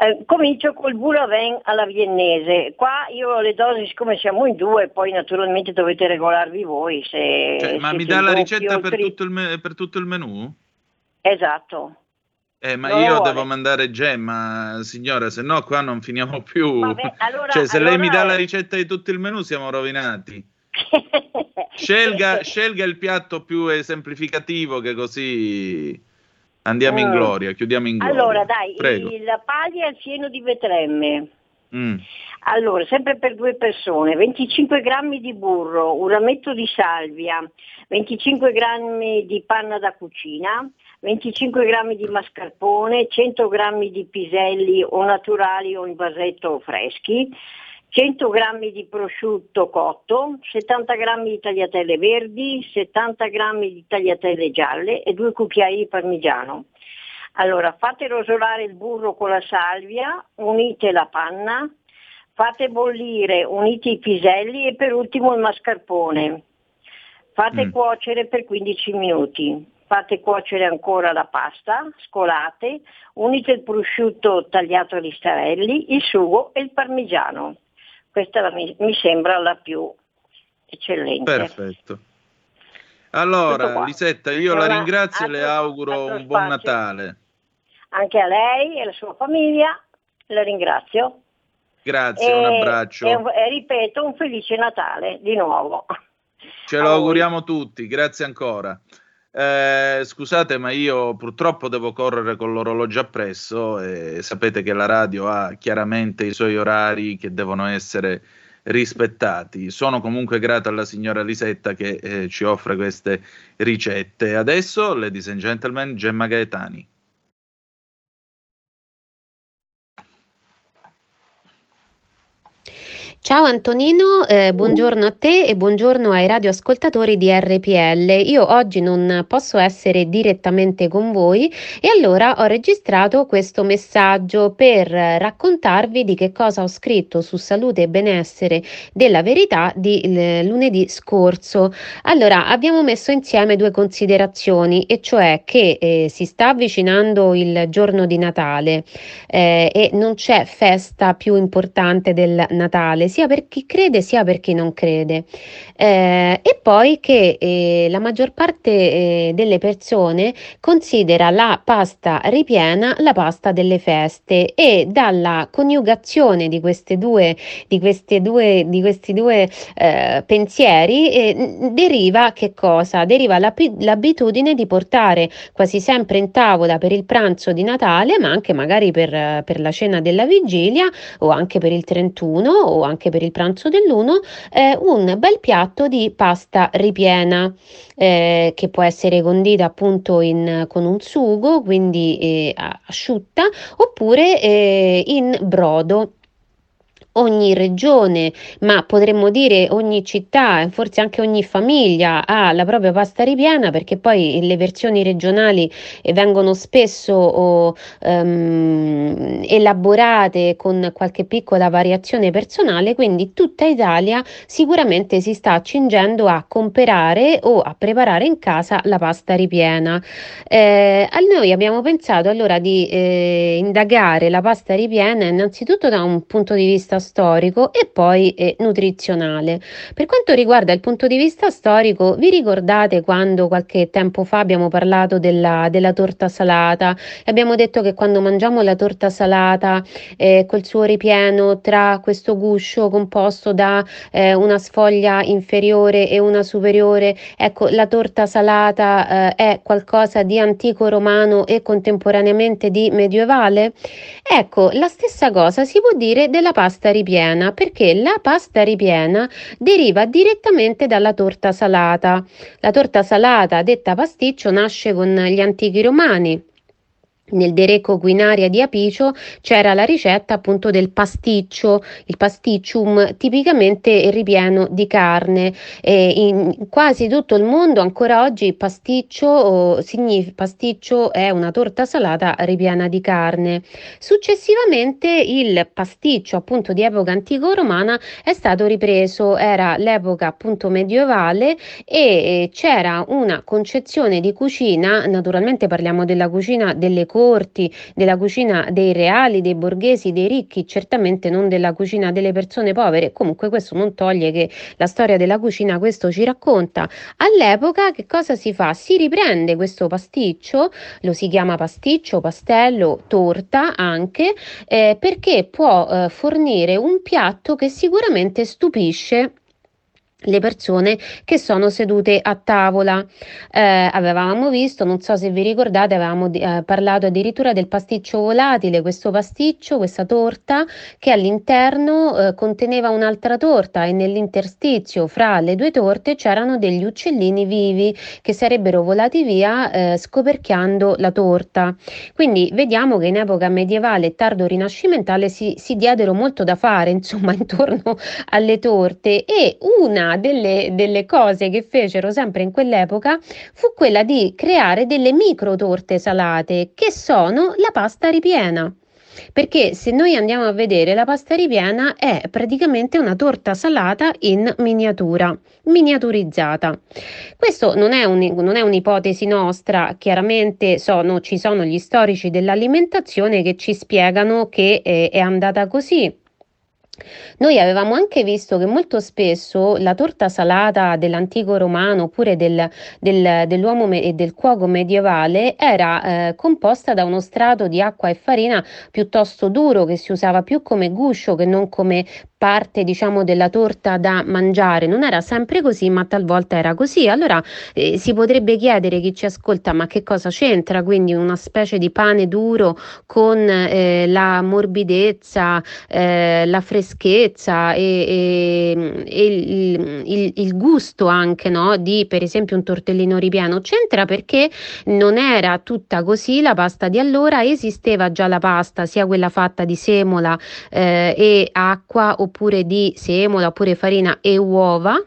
Eh, comincio col Bulaven alla viennese. Qua io le dosi, siccome siamo in due, poi naturalmente dovete regolarvi voi. Se,
cioè, ma mi dà la ricetta per tutto, me- per tutto il menù?
Esatto.
Eh, ma no, io devo mandare Gemma, signora, se no qua non finiamo più. Vabbè, allora, cioè, se allora lei mi dà la ricetta di tutto il menù siamo rovinati. scelga, scelga, il piatto più esemplificativo che così andiamo in gloria, chiudiamo in gloria.
Allora dai, Prego. la paglia al fieno di vetremme. Mm. Allora, sempre per due persone, 25 grammi di burro, un rametto di salvia, 25 grammi di panna da cucina, 25 grammi di mascarpone, 100 grammi di piselli o naturali o in vasetto o freschi, 100 grammi di prosciutto cotto, 70 grammi di tagliatelle verdi, 70 grammi di tagliatelle gialle e due cucchiai di parmigiano. Allora, fate rosolare il burro con la salvia, unite la panna, fate bollire, unite i piselli e per ultimo il mascarpone. Fate mm. cuocere per 15 minuti fate cuocere ancora la pasta, scolate, unite il prosciutto tagliato a listarelli, il sugo e il parmigiano. Questa la, mi, mi sembra la più eccellente.
Perfetto. Allora, Lisetta, io la ringrazio e le auguro un buon Natale.
Anche a lei e alla sua famiglia, la ringrazio.
Grazie, e, un abbraccio.
E, e, ripeto, un felice Natale di nuovo.
Ce lo auguriamo tutti, grazie ancora. Eh, scusate, ma io purtroppo devo correre con l'orologio appresso e sapete che la radio ha chiaramente i suoi orari che devono essere rispettati. Sono comunque grato alla signora Lisetta che eh, ci offre queste ricette. Adesso, ladies and gentlemen, Gemma Gaetani.
Ciao Antonino, eh, buongiorno a te e buongiorno ai radioascoltatori di RPL. Io oggi non posso essere direttamente con voi e allora ho registrato questo messaggio per raccontarvi di che cosa ho scritto su salute e benessere della verità di lunedì scorso. Allora, abbiamo messo insieme due considerazioni, e cioè che eh, si sta avvicinando il giorno di Natale eh, e non c'è festa più importante del Natale sia per chi crede sia per chi non crede. Eh, e poi che eh, la maggior parte eh, delle persone considera la pasta ripiena la pasta delle feste e dalla coniugazione di, due, di, due, di questi due eh, pensieri eh, deriva che cosa? Deriva l'abitudine di portare quasi sempre in tavola per il pranzo di Natale, ma anche magari per, per la cena della vigilia o anche per il 31 o anche anche per il pranzo dell'uno, eh, un bel piatto di pasta ripiena eh, che può essere condita appunto in, con un sugo, quindi eh, asciutta, oppure eh, in brodo ogni regione, ma potremmo dire ogni città, forse anche ogni famiglia ha la propria pasta ripiena perché poi le versioni regionali vengono spesso oh, um, elaborate con qualche piccola variazione personale, quindi tutta Italia sicuramente si sta accingendo a comprare o a preparare in casa la pasta ripiena. Eh, noi abbiamo pensato allora di eh, indagare la pasta ripiena innanzitutto da un punto di vista storico e poi eh, nutrizionale. Per quanto riguarda il punto di vista storico, vi ricordate quando qualche tempo fa abbiamo parlato della, della torta salata e abbiamo detto che quando mangiamo la torta salata eh, col suo ripieno tra questo guscio composto da eh, una sfoglia inferiore e una superiore, ecco la torta salata eh, è qualcosa di antico romano e contemporaneamente di medievale? Ecco, la stessa cosa si può dire della pasta ripiena perché la pasta ripiena deriva direttamente dalla torta salata. La torta salata, detta pasticcio, nasce con gli antichi romani nel De Reco Guinaria di Apicio c'era la ricetta appunto del pasticcio, il pasticcium tipicamente ripieno di carne. E in quasi tutto il mondo ancora oggi pasticcio, signif- pasticcio è una torta salata ripiena di carne. Successivamente il pasticcio appunto di epoca antico-romana è stato ripreso, era l'epoca appunto medievale e c'era una concezione di cucina, naturalmente parliamo della cucina delle cose corti, della cucina dei reali, dei borghesi, dei ricchi, certamente non della cucina delle persone povere. Comunque questo non toglie che la storia della cucina questo ci racconta. All'epoca che cosa si fa? Si riprende questo pasticcio, lo si chiama pasticcio, pastello, torta anche, eh, perché può eh, fornire un piatto che sicuramente stupisce le persone che sono sedute a tavola. Eh, avevamo visto, non so se vi ricordate, avevamo eh, parlato addirittura del pasticcio volatile, questo pasticcio, questa torta che all'interno eh, conteneva un'altra torta e nell'interstizio fra le due torte c'erano degli uccellini vivi che sarebbero volati via eh, scoperchiando la torta. Quindi vediamo che in epoca medievale e tardo rinascimentale si, si diedero molto da fare, insomma, intorno alle torte e una delle, delle cose che fecero sempre in quell'epoca fu quella di creare delle micro torte salate che sono la pasta ripiena. Perché se noi andiamo a vedere la pasta ripiena è praticamente una torta salata in miniatura, miniaturizzata. Questo non è, un, non è un'ipotesi nostra, chiaramente sono, ci sono gli storici dell'alimentazione che ci spiegano che eh, è andata così. Noi avevamo anche visto che molto spesso la torta salata dell'antico romano oppure del, del, dell'uomo me- e del cuoco medievale era eh, composta da uno strato di acqua e farina piuttosto duro che si usava più come guscio che non come parte diciamo della torta da mangiare. Non era sempre così ma talvolta era così. Allora eh, si potrebbe chiedere chi ci ascolta ma che cosa c'entra quindi una specie di pane duro con eh, la morbidezza eh, la freschezza e, e, e il, il, il, gusto anche no, di per esempio un tortellino ripieno. C'entra perché non era tutta così la pasta di allora esisteva già la pasta sia quella fatta di semola eh, e acqua oppure di semola oppure farina e uova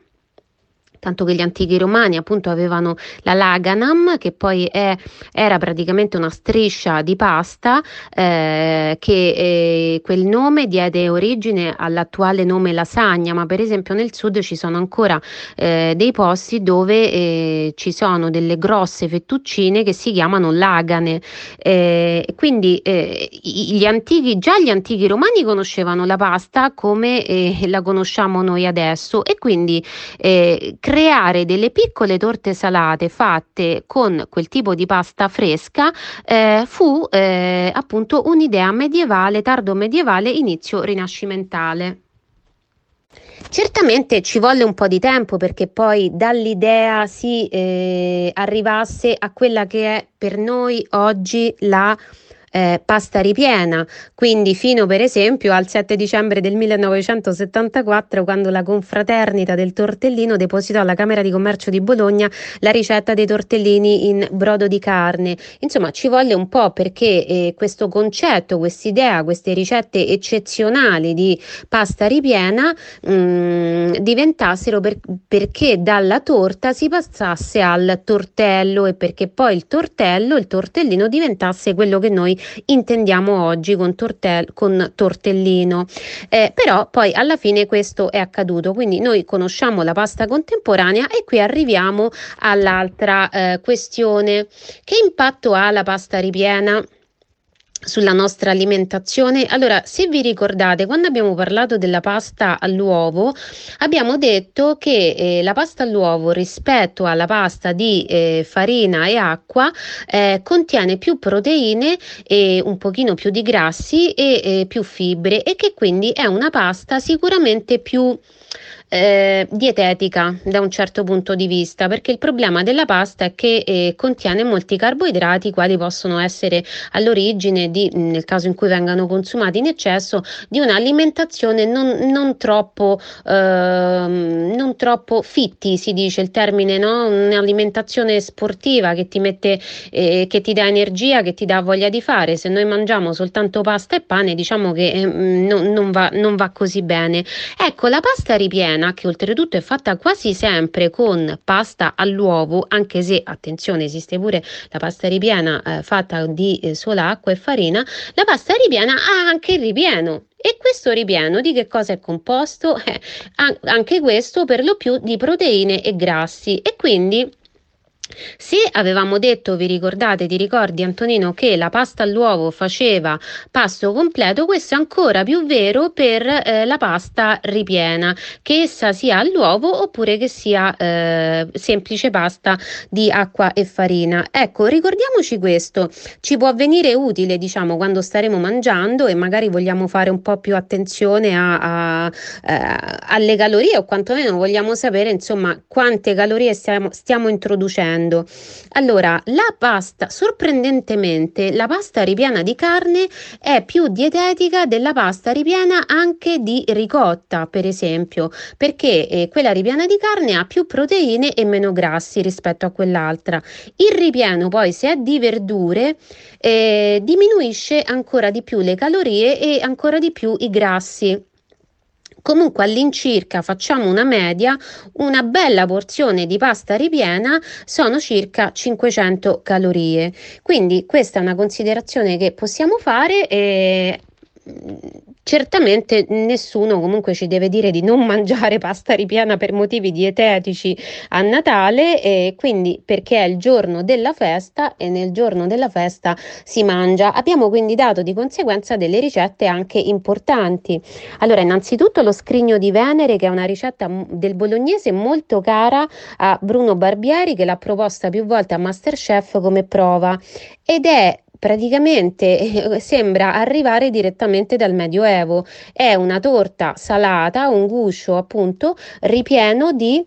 tanto che gli antichi romani appunto avevano la laganam che poi è, era praticamente una striscia di pasta eh, che eh, quel nome diede origine all'attuale nome lasagna ma per esempio nel sud ci sono ancora eh, dei posti dove eh, ci sono delle grosse fettuccine che si chiamano lagane. Eh, quindi eh, gli antichi già gli antichi romani conoscevano la pasta come la conosciamo noi adesso. E quindi eh, creare delle piccole torte salate fatte con quel tipo di pasta fresca eh, fu eh, appunto un'idea medievale, tardo medievale, inizio rinascimentale. Certamente ci volle un po' di tempo perché poi dall'idea si eh, arrivasse a quella che è per noi oggi la eh, pasta ripiena, quindi fino per esempio al 7 dicembre del 1974 quando la confraternita del tortellino depositò alla Camera di Commercio di Bologna la ricetta dei tortellini in brodo di carne. Insomma ci volle un po' perché eh, questo concetto, quest'idea, queste ricette eccezionali di pasta ripiena mh, mm, diventassero per, perché dalla torta si passasse al tortello e perché poi il tortello, il tortellino diventasse quello che noi intendiamo oggi con, tortel- con tortellino. Eh, però poi alla fine questo è accaduto, quindi noi conosciamo la pasta contemporanea e qui arriviamo all'altra eh, questione. Che impatto ha la pasta ripiena? Sulla nostra alimentazione. Allora, se vi ricordate, quando abbiamo parlato della pasta all'uovo, abbiamo detto che eh, la pasta all'uovo rispetto alla pasta di eh, farina e acqua eh, contiene più proteine e un pochino più di grassi e più fibre e che quindi è una pasta sicuramente più eh, dietetica da un certo punto di vista, perché il problema della pasta è che eh, contiene molti carboidrati, quali possono essere all'origine, di, nel caso in cui vengano consumati in eccesso, di un'alimentazione non, non, troppo, eh, non troppo fitti, si dice il termine, no? un'alimentazione sportiva che ti mette, eh, che ti dà energia, che ti dà voglia di fare. Se noi mangiamo soltanto pasta e pane, diciamo che ehm, non, non, va, non va così bene. Ecco, la pasta ripiena cena che oltretutto è fatta quasi sempre con pasta all'uovo, anche se attenzione esiste pure la pasta ripiena eh, fatta di eh, sola acqua e farina, la pasta ripiena ha anche il ripieno. E questo ripieno di che cosa è composto? Eh, anche questo per lo più di proteine e grassi e quindi se avevamo detto, vi ricordate, ti ricordi Antonino, che la pasta all'uovo faceva pasto completo, questo è ancora più vero per eh, la pasta ripiena, che essa sia all'uovo oppure che sia eh, semplice pasta di acqua e farina. Ecco, ricordiamoci questo, ci può venire utile, diciamo, quando staremo mangiando e magari vogliamo fare un po' più attenzione a, a, a, eh, alle calorie o quantomeno vogliamo sapere, insomma, quante calorie stiamo, stiamo introducendo facendo? Allora, la pasta, sorprendentemente, la pasta ripiena di carne è più dietetica della pasta ripiena anche di ricotta, per esempio, perché eh, quella ripiena di carne ha più proteine e meno grassi rispetto a quell'altra. Il ripieno poi, se è di verdure, eh, diminuisce ancora di più le calorie e ancora di più i grassi. Comunque all'incirca facciamo una media, una bella porzione di pasta ripiena sono circa 500 calorie. Quindi questa è una considerazione che possiamo fare e Certamente nessuno comunque ci deve dire di non mangiare pasta ripiena per motivi dietetici a Natale e quindi perché è il giorno della festa e nel giorno della festa si mangia. Abbiamo quindi dato di conseguenza delle ricette anche importanti. Allora, innanzitutto lo scrigno di Venere che è una ricetta del bolognese molto cara a Bruno Barbieri che l'ha proposta più volte a Masterchef come prova ed è praticamente eh, sembra arrivare direttamente dal Medioevo. È una torta salata, un guscio appunto ripieno di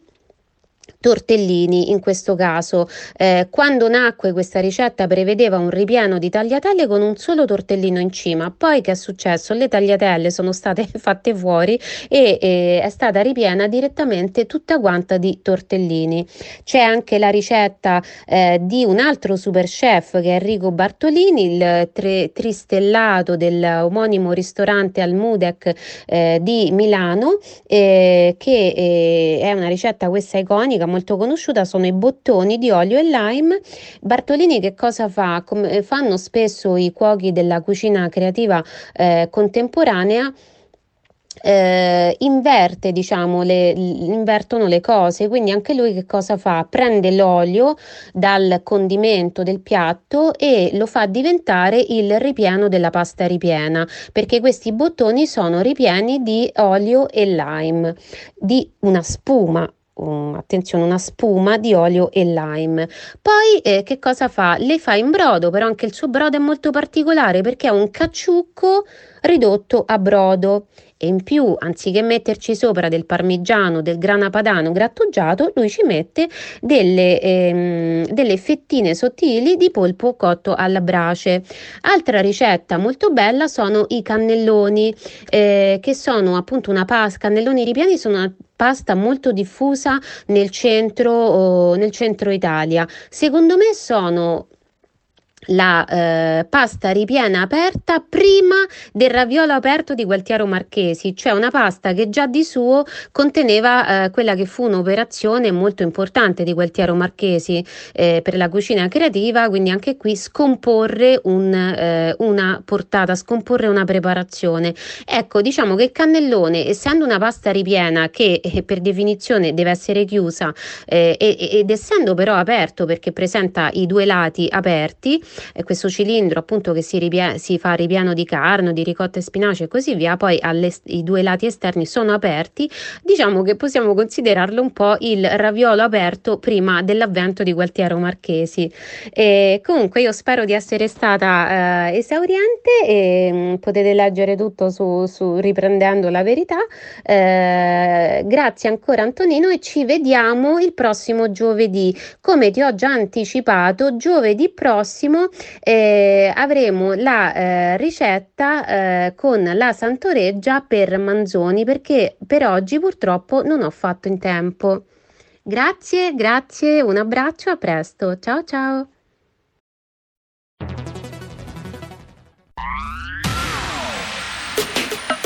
tortellini in questo caso. Eh, quando nacque questa ricetta prevedeva un ripieno di tagliatelle con un solo tortellino in cima, poi che è successo? Le tagliatelle sono state fatte fuori e eh, è stata ripiena direttamente tutta quanta di tortellini. C'è anche la ricetta eh, di un altro super chef che è Enrico Bartolini, il tre, tristellato dell'omonimo ristorante Almudec eh, di Milano, eh, che eh, è una ricetta questa iconica molto conosciuta sono i bottoni di olio e lime. Bartolini che cosa fa? Come fanno spesso i cuochi della cucina creativa eh, contemporanea eh, inverte, diciamo, le, invertono le cose, quindi anche lui che cosa fa? Prende l'olio dal condimento del piatto e lo fa diventare il ripieno della pasta ripiena, perché questi bottoni sono ripieni di olio e lime, di una spuma um, attenzione, una spuma di olio e lime. Poi eh, che cosa fa? Le fa in brodo, però anche il suo brodo è molto particolare perché è un cacciucco ridotto a brodo e in più anziché metterci sopra del parmigiano, del grana padano grattugiato, lui ci mette delle, ehm, delle fettine sottili di polpo cotto alla brace. Altra ricetta molto bella sono i cannelloni, eh, che sono appunto una pasta, cannelloni ripiani sono una pasta molto diffusa nel centro, nel centro Italia. Secondo me sono la eh, pasta ripiena aperta prima del raviolo aperto di Gualtiero Marchesi, cioè una pasta che già di suo conteneva eh, quella che fu un'operazione molto importante di Gualtiero Marchesi eh, per la cucina creativa, quindi anche qui scomporre un, eh, una portata, scomporre una preparazione. Ecco, diciamo che il cannellone, essendo una pasta ripiena che eh, per definizione deve essere chiusa eh, ed essendo però aperto perché presenta i due lati aperti, questo cilindro appunto che si, ripie- si fa ripieno di carne, di ricotta e spinaci e così via, poi i due lati esterni sono aperti, diciamo che possiamo considerarlo un po' il raviolo aperto prima dell'avvento di Gualtiero Marchesi. E comunque io spero di essere stata eh, esauriente e mh, mm, potete leggere tutto su, su riprendendo la verità. Eh, grazie ancora Antonino e ci vediamo il prossimo giovedì. Come ti ho già anticipato, giovedì prossimo eh, avremo la eh, ricetta eh, con la Santoreggia per Manzoni perché per oggi purtroppo non ho fatto in tempo. Grazie, grazie, un abbraccio, a presto. Ciao ciao.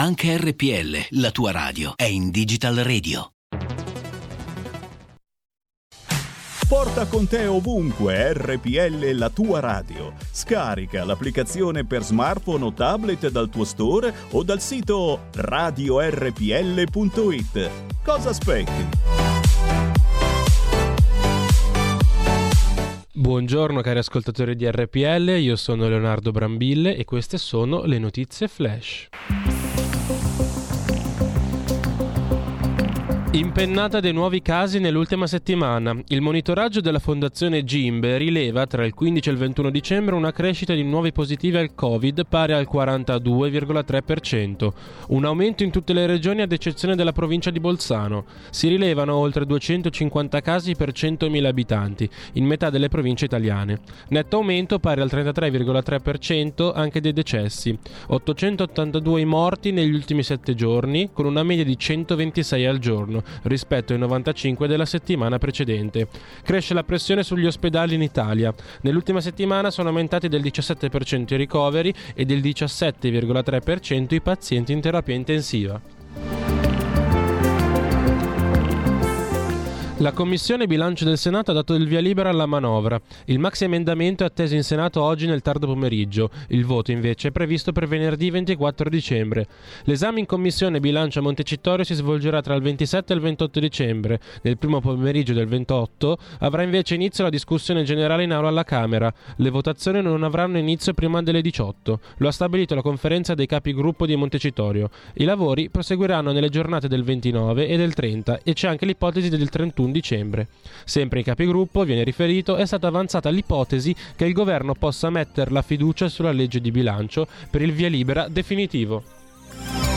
Anche RPL, la tua radio, è in Digital Radio.
Porta con te ovunque RPL la tua radio. Scarica l'applicazione per smartphone o tablet dal tuo store o dal sito radiorpl.it. Cosa aspetti?
Buongiorno cari ascoltatori di RPL, io sono Leonardo Brambille e queste sono le notizie flash. Impennata dei nuovi casi nell'ultima settimana. Il monitoraggio della Fondazione Gimbe rileva tra il 15 e il 21 dicembre una crescita di nuovi positivi al Covid pari al 42,3%, un aumento in tutte le regioni ad eccezione della provincia di Bolzano. Si rilevano oltre 250 casi per 100.000 abitanti, in metà delle province italiane. Netto aumento pari al 33,3% anche dei decessi, 882 i morti negli ultimi 7 giorni, con una media di 126 al giorno rispetto ai 95 della settimana precedente. Cresce la pressione sugli ospedali in Italia. Nell'ultima settimana sono aumentati del 17% i ricoveri e del 17,3% i pazienti in terapia intensiva. La Commissione Bilancio del Senato ha dato il via libera alla manovra. Il maxi emendamento è atteso in Senato oggi nel tardo pomeriggio. Il voto invece è previsto per venerdì 24 dicembre. L'esame in Commissione Bilancio a Montecitorio si svolgerà tra il 27 e il 28 dicembre. Nel primo pomeriggio del 28 avrà invece inizio la discussione generale in aula alla Camera. Le votazioni non avranno inizio prima delle 18. Lo ha stabilito la conferenza dei capigruppo di Montecitorio. I lavori proseguiranno nelle giornate del 29 e del 30 e c'è anche l'ipotesi del 31 dicembre. Sempre in capigruppo viene riferito è stata avanzata l'ipotesi che il governo possa mettere la fiducia sulla legge di bilancio per il via libera definitivo.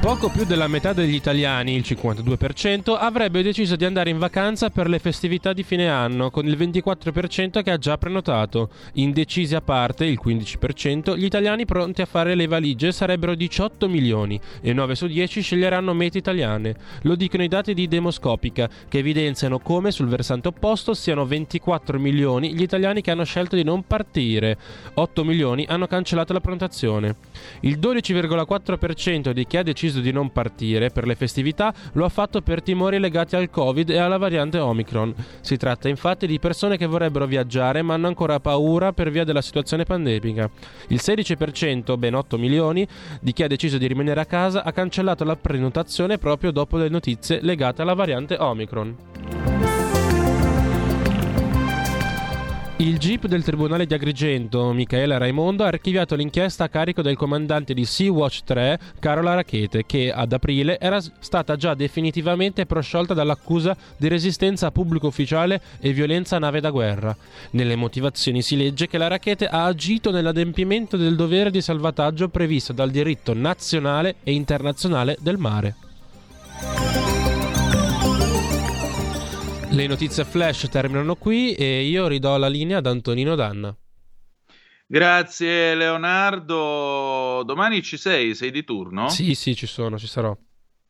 Poco più della metà degli italiani, il 52%, avrebbe deciso di andare in vacanza per le festività di fine anno, con il 24% che ha già prenotato. Indecisi a parte, il 15%, gli italiani pronti a fare le valigie sarebbero 18 milioni e 9 su 10 sceglieranno mete italiane. Lo dicono i dati di Demoscopica, che evidenziano come sul versante opposto siano 24 milioni gli italiani che hanno scelto di non partire, 8 milioni hanno cancellato la prenotazione. Il 12,4% di chi ha deciso deciso di non partire per le festività lo ha fatto per timori legati al Covid e alla variante Omicron. Si tratta infatti di persone che vorrebbero viaggiare ma hanno ancora paura per via della situazione pandemica. Il 16%, ben 8 milioni, di chi ha deciso di rimanere a casa ha cancellato la prenotazione proprio dopo le notizie legate alla variante Omicron. Il GIP del Tribunale di Agrigento, Michaela Raimondo, ha archiviato l'inchiesta a carico del comandante di Sea-Watch 3, Carola Rachete, che ad aprile era stata già definitivamente prosciolta dall'accusa di resistenza a pubblico ufficiale e violenza a nave da guerra. Nelle motivazioni si legge che la Rachete ha agito nell'adempimento del dovere di salvataggio previsto dal diritto nazionale e internazionale del mare. Le notizie flash terminano qui e io ridò la linea ad Antonino Danna.
Grazie Leonardo. Domani ci sei? Sei di turno?
Sì, sì, ci sono, ci sarò.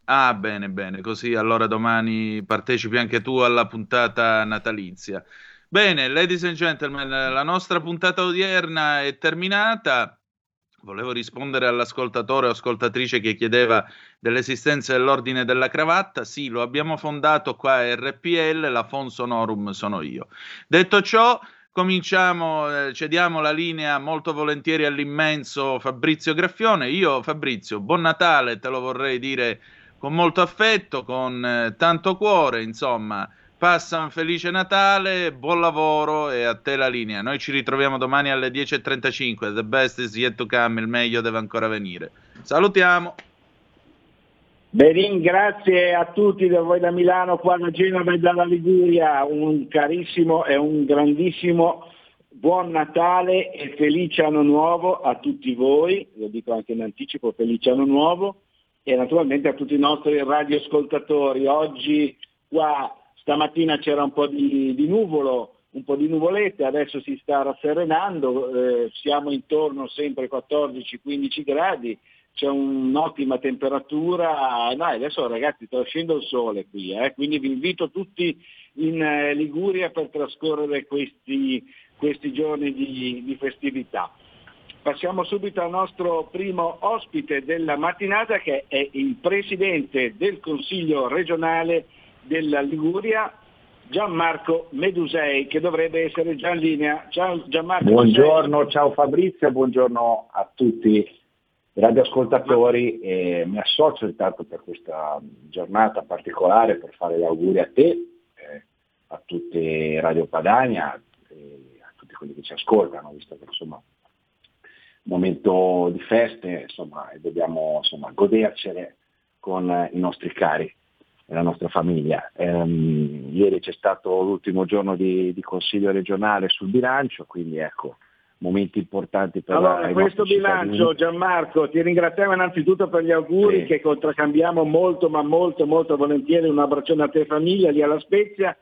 Ah, bene, bene, così allora domani partecipi anche tu alla puntata natalizia. Bene, ladies and gentlemen, la nostra puntata odierna è terminata. Volevo rispondere all'ascoltatore o ascoltatrice che chiedeva dell'esistenza dell'ordine della cravatta. Sì, lo abbiamo fondato qua a RPL, la Fon Sonorum sono io. Detto ciò, cominciamo, eh, cediamo la linea molto volentieri all'immenso Fabrizio Graffione. Io, Fabrizio, buon Natale, te lo vorrei dire con molto affetto, con eh, tanto cuore, insomma Passa un felice Natale, buon lavoro e a te la linea. Noi ci ritroviamo domani alle 10.35. The best is yet to come, il meglio deve ancora venire. Salutiamo.
Berin, grazie a tutti da voi da Milano, qua da Genova e dalla Liguria. Un carissimo e un grandissimo buon Natale e felice anno nuovo a tutti voi. Lo dico anche in anticipo, felice anno nuovo. E naturalmente a tutti i nostri radioascoltatori. Oggi qua Stamattina c'era un po' di, di nuvolo, un po' di nuvolette, adesso si sta rasserenando, eh, siamo intorno sempre ai 14-15 gradi, c'è un'ottima temperatura, no, adesso ragazzi sta uscendo il sole qui, eh, quindi vi invito tutti in eh, Liguria per trascorrere questi, questi giorni di, di festività. Passiamo subito al nostro primo ospite della mattinata che è il Presidente del Consiglio regionale della Liguria, Gianmarco Medusei, che dovrebbe essere già in linea. Ciao Gianmarco.
Buongiorno, Medusei. ciao Fabrizio, buongiorno a tutti i radioascoltatori. E mi associo intanto per questa giornata particolare per fare gli auguri a te, eh, a tutti Radio Padania, a tutti quelli che ci ascoltano, visto che insomma momento di feste, insomma, e dobbiamo insomma, godercene con i nostri cari la nostra famiglia. Ehm, ieri c'è stato l'ultimo giorno di, di, consiglio regionale sul bilancio, quindi ecco, momenti importanti per
allora,
la,
questo bilancio, Gianmarco, ti ringraziamo innanzitutto per gli auguri sì. che contraccambiamo molto, ma molto, molto volentieri. Un abbraccione a te famiglia lì alla Spezia.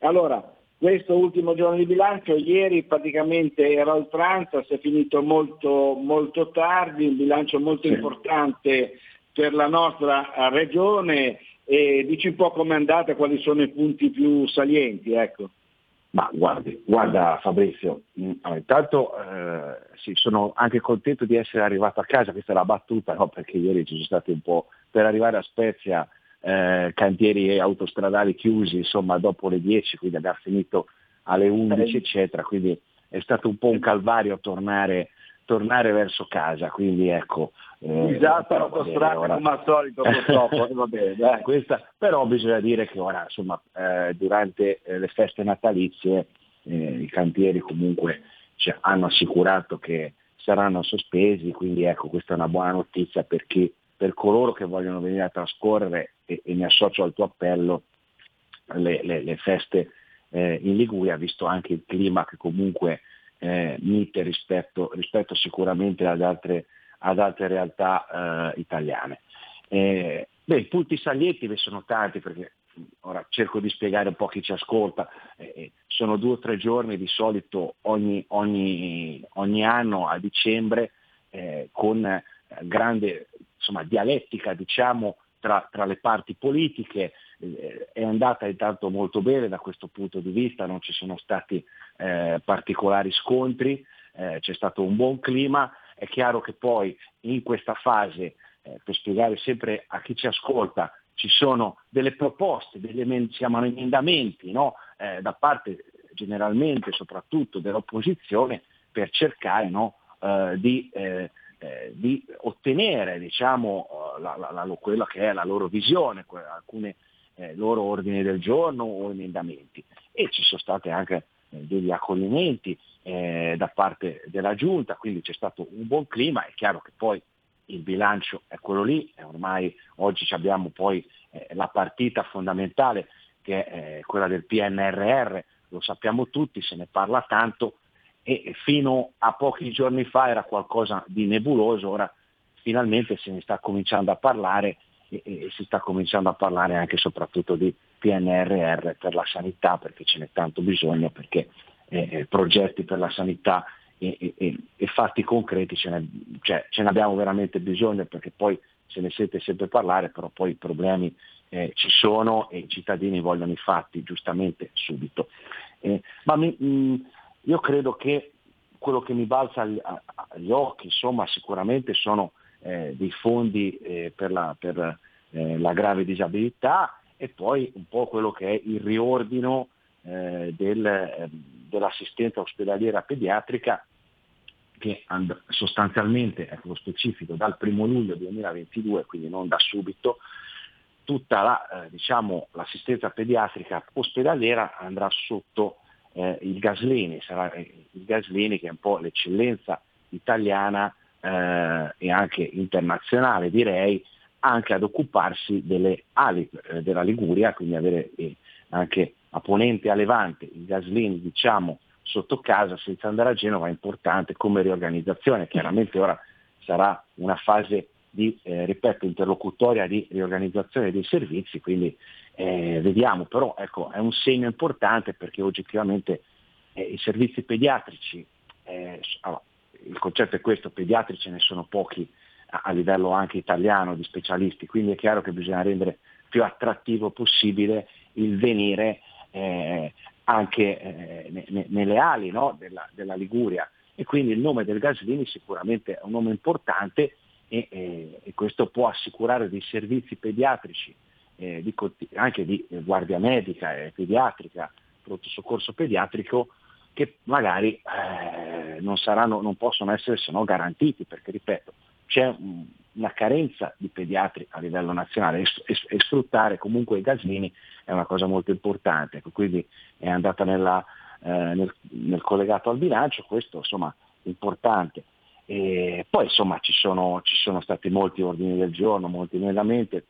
Allora, questo ultimo giorno di bilancio, ieri praticamente era oltranza, si è finito molto, molto tardi, un bilancio molto sì. importante per la nostra regione e dici un po' com'è andata, quali sono i punti più salienti. Ecco.
Ma guardi, guarda Fabrizio, mm, intanto eh, sì, sono anche contento di essere arrivato a casa, questa è la battuta, no? perché ieri ci sono stati un po' per arrivare a Spezia eh, cantieri autostradali chiusi, insomma dopo le 10, quindi abbiamo finito alle 11 eccetera, quindi è stato un po' un calvario tornare, tornare verso casa, quindi ecco.
Eh, Esatto, autostrada ora... come al solito purtroppo, va bene,
Questa, però bisogna dire che ora insomma eh, durante eh, le feste natalizie eh, i cantieri comunque cioè, hanno assicurato che saranno sospesi, quindi ecco questa è una buona notizia per chi per coloro che vogliono venire a trascorrere, e, e mi associo al tuo appello, le, le, le feste eh, in Liguria, visto anche il clima che comunque eh, mite rispetto, rispetto, sicuramente ad altre, ad altre realtà eh, italiane. Eh, beh, i punti salienti ve sono tanti perché ora cerco di spiegare un po' chi ci ascolta, eh, eh, sono due o tre giorni di solito ogni, ogni, ogni anno a dicembre con grande insomma, dialettica diciamo, tra, tra, le parti politiche, eh, è andata intanto molto bene da questo punto di vista, non ci sono stati eh, particolari scontri, eh, c'è stato un buon clima, è chiaro che poi in questa fase, eh, per spiegare sempre a chi ci ascolta, ci sono delle proposte, degli chiamano emendamenti no? Eh, da parte generalmente soprattutto dell'opposizione per cercare no? Eh, di eh, di ottenere diciamo, eh, la, la, la, quella che è la loro visione, alcuni eh, loro ordini del giorno o emendamenti. E ci sono stati anche eh, degli accoglimenti eh, da parte della Giunta, quindi c'è stato un buon clima, è chiaro che poi il bilancio è quello lì, ormai oggi abbiamo poi eh, la partita fondamentale che è quella del PNRR, lo sappiamo tutti, se ne parla tanto, e fino a pochi giorni fa era qualcosa di nebuloso, ora finalmente se ne sta cominciando a parlare e, e si sta cominciando a parlare anche e soprattutto di PNRR per la sanità perché ce n'è tanto bisogno, perché eh, eh progetti per la sanità e, e, e fatti concreti ce ne, cioè, ce ne, abbiamo veramente bisogno perché poi se ne sente sempre parlare, però poi i problemi eh, ci sono e i cittadini vogliono i fatti giustamente subito. Eh, ma mi, mh, io credo che quello che mi balza agli, agli occhi, insomma, sicuramente sono eh, dei fondi eh, per, la, per eh, la, grave disabilità e poi un po' quello che è il riordino eh, del, ehm, dell'assistenza ospedaliera pediatrica che and- sostanzialmente, ecco specifico, dal 1 luglio 2022, quindi non da subito, tutta la, eh, diciamo, l'assistenza pediatrica ospedaliera andrà sotto eh, il Gaslini, sarà eh, il Gaslini che è un po' l'eccellenza italiana eh, e anche internazionale direi, anche ad occuparsi delle ali eh, della Liguria, quindi avere eh, anche a ponente e a levante il Gaslini diciamo sotto casa senza andare a Genova è importante come riorganizzazione, chiaramente ora sarà una fase di, eh, ripeto, interlocutoria di riorganizzazione dei servizi, quindi eh, vediamo, però ecco, è un segno importante perché oggettivamente eh, i servizi pediatrici, eh, allora, il concetto è questo, pediatrici ne sono pochi a, a, livello anche italiano di specialisti, quindi è chiaro che bisogna rendere più attrattivo possibile il venire eh, anche eh, ne, ne, nelle ali no? della, della, Liguria e quindi il nome del Gaslini sicuramente è un nome importante e, e, e questo può assicurare dei servizi pediatrici eh, di, anche di guardia medica e pediatrica, pronto soccorso pediatrico, che magari eh, non, saranno, non possono essere se no garantiti, perché ripeto, c'è una carenza di pediatri a livello nazionale e, e, e sfruttare comunque i gasini è una cosa molto importante, ecco, quindi è andata nella, eh, nel, nel, collegato al bilancio, questo insomma è importante. E poi insomma ci sono, ci sono, stati molti ordini del giorno, molti emendamenti,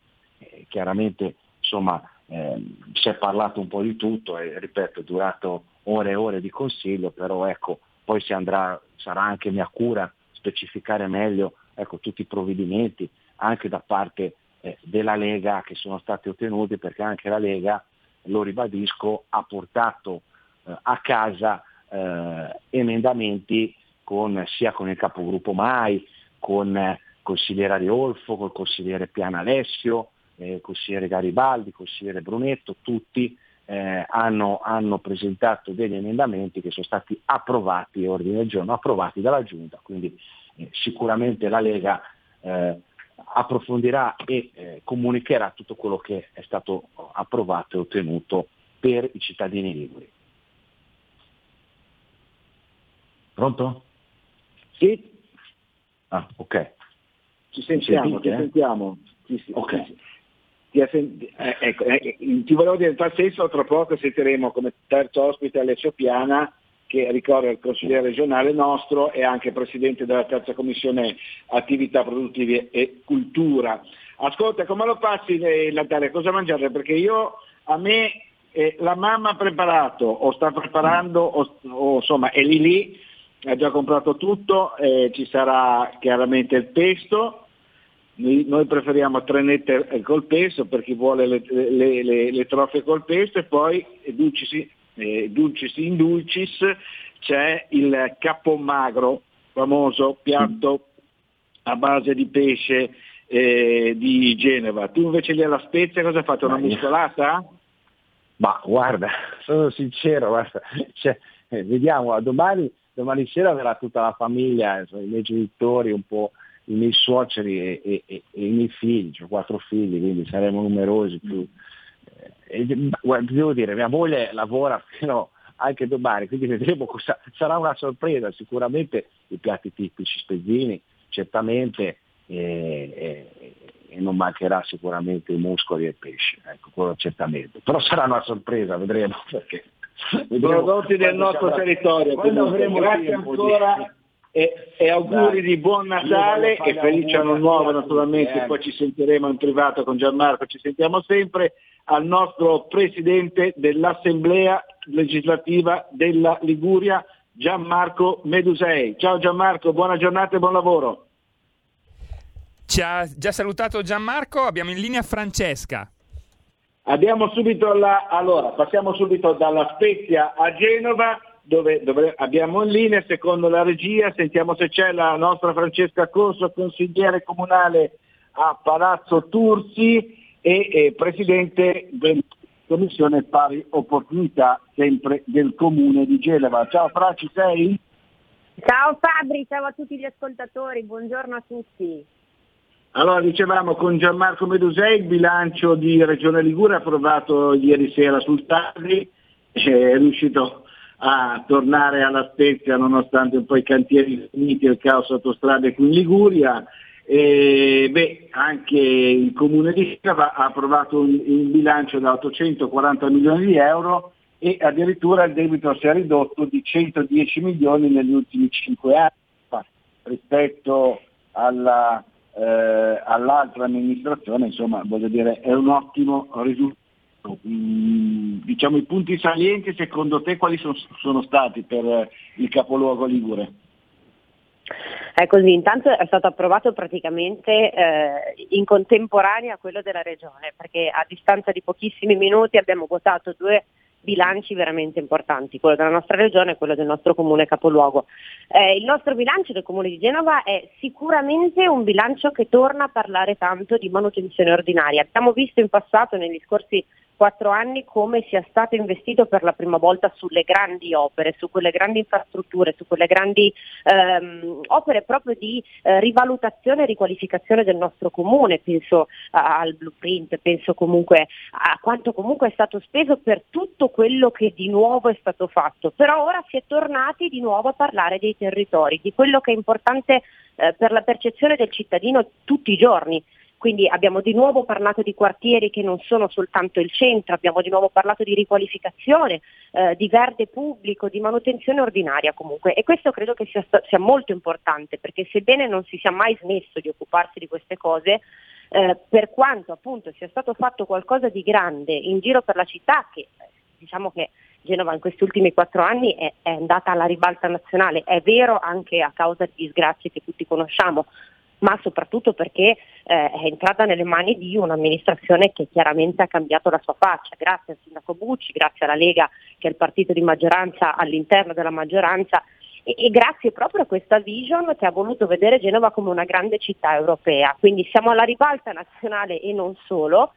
chiaramente insomma eh, si è parlato un po' di tutto e ripeto è durato ore e ore di consiglio, però ecco poi si andrà, sarà anche mia cura specificare meglio ecco, tutti i provvedimenti anche da parte eh, della Lega che sono stati ottenuti perché anche la Lega, lo ribadisco, ha portato eh, a casa eh, emendamenti con, sia con il capogruppo Mai, con il consigliere Ariolfo, con il consigliere Piana Alessio, eh, consigliere Garibaldi, consigliere Brunetto, tutti eh, hanno, hanno, presentato degli emendamenti che sono stati approvati, ordine del giorno, approvati dalla Giunta, quindi eh, sicuramente la Lega eh, approfondirà e eh, comunicherà tutto quello che è stato approvato e ottenuto per i cittadini liguri. Pronto?
Sì.
Ah, ok.
Ci sentiamo, ci sentiamo. Sì, sì,
ok.
Sì, eh, ecco, eh, ti volevo dire in tal senso, tra poco sentiremo come terzo ospite Alessio Piana, che ricorre al consigliere regionale nostro e anche presidente della terza commissione attività produttive e cultura. Ascolta, come lo passi Natale? Cosa mangiate? Perché io a me eh, la mamma ha preparato o sta preparando o, o insomma è lì lì, ha già comprato tutto, eh, ci sarà chiaramente il pesto, noi, preferiamo trenette col pesto per chi vuole le, le, le, le trofie col pesto e poi dulcis, eh, dulcis in dulcis c'è il capomagro, famoso piatto a base di pesce eh, di Genova. Tu invece lì alla Spezia cosa hai fatto? Una muscolata?
Ma guarda, sono sincero, guarda, cioè, eh, vediamo, domani, domani, sera verrà tutta la famiglia, i miei genitori, un po' i miei suoceri e, e, e, e i miei figli, ho quattro figli, quindi saremo numerosi più. Eh, guarda, devo dire, mia moglie lavora fino anche domani, quindi vedremo cosa sarà una sorpresa, sicuramente i piatti tipici spezzini, certamente, e, e non mancherà sicuramente i muscoli e il pesce, ecco, quello certamente. Però sarà una sorpresa, vedremo perché.
Prodotti del nostro territorio. Grazie ancora. Di e, e auguri Dai. di buon Natale e felice anno nuovo naturalmente, eh. poi ci sentiremo in privato con Gianmarco, ci sentiamo sempre al nostro Presidente dell'Assemblea legislativa della Liguria, Gianmarco Medusei. Ciao Gianmarco, buona giornata e buon lavoro.
Ci ha già salutato Gianmarco, abbiamo in linea Francesca.
Abbiamo subito la, allora, passiamo subito dalla Spezia a Genova dove, dove, abbiamo in linea, secondo la regia, sentiamo se c'è la nostra Francesca Corso, consigliere comunale a Palazzo Tursi e, e presidente della Commissione Pari Opportunità, sempre del Comune di Genova. Ciao Fra, ci sei?
Ciao Fabri, ciao a tutti gli ascoltatori, buongiorno a tutti.
Allora, dicevamo con Gianmarco Medusei il bilancio di Regione Ligure approvato ieri sera sul Tardi, è riuscito a tornare alla Spezia nonostante un po' i cantieri finiti e il caos autostrade qui in Liguria. E, beh, anche il comune di Scava ha approvato un, un, bilancio da 840 milioni di euro e addirittura il debito si è ridotto di 110 milioni negli ultimi 5 anni rispetto alla, eh, all'altra amministrazione, insomma voglio dire è un ottimo risultato Mm, diciamo, i punti salienti secondo te quali sono, sono stati per eh, il capoluogo Ligure?
È così, intanto è stato approvato praticamente eh, in contemporanea a quello della Regione, perché a distanza di pochissimi minuti abbiamo votato due bilanci veramente importanti, quello della nostra regione e quello del nostro comune capoluogo. Eh, il nostro bilancio del comune di Genova è sicuramente un bilancio che torna a parlare tanto di manutenzione ordinaria. Abbiamo visto in passato, negli scorsi quattro anni come sia stato investito per la prima volta sulle grandi opere, su quelle grandi infrastrutture, su quelle grandi ehm, opere proprio di eh, rivalutazione e riqualificazione del nostro comune, penso a, al blueprint, penso comunque a quanto comunque è stato speso per tutto quello che di nuovo è stato fatto, però ora si è tornati di nuovo a parlare dei territori, di quello che è importante eh, per la percezione del cittadino tutti i giorni quindi abbiamo di nuovo parlato di quartieri che non sono soltanto il centro, abbiamo di nuovo parlato di riqualificazione, eh, di verde pubblico, di manutenzione ordinaria comunque. E questo credo che sia, sia molto importante perché sebbene non si sia mai smesso di occuparsi di queste cose, eh, per quanto appunto sia stato fatto qualcosa di grande in giro per la città, che diciamo che Genova in questi ultimi quattro anni è, è andata alla ribalta nazionale, è vero anche a causa di disgrazie che tutti conosciamo, ma soprattutto perché eh, è entrata nelle mani di un'amministrazione che chiaramente ha cambiato la sua faccia, grazie al sindaco Bucci, grazie alla Lega che è il partito di maggioranza all'interno della maggioranza e, e grazie proprio a questa vision che ha voluto vedere Genova come una grande città europea. Quindi siamo alla ribalta nazionale e non solo,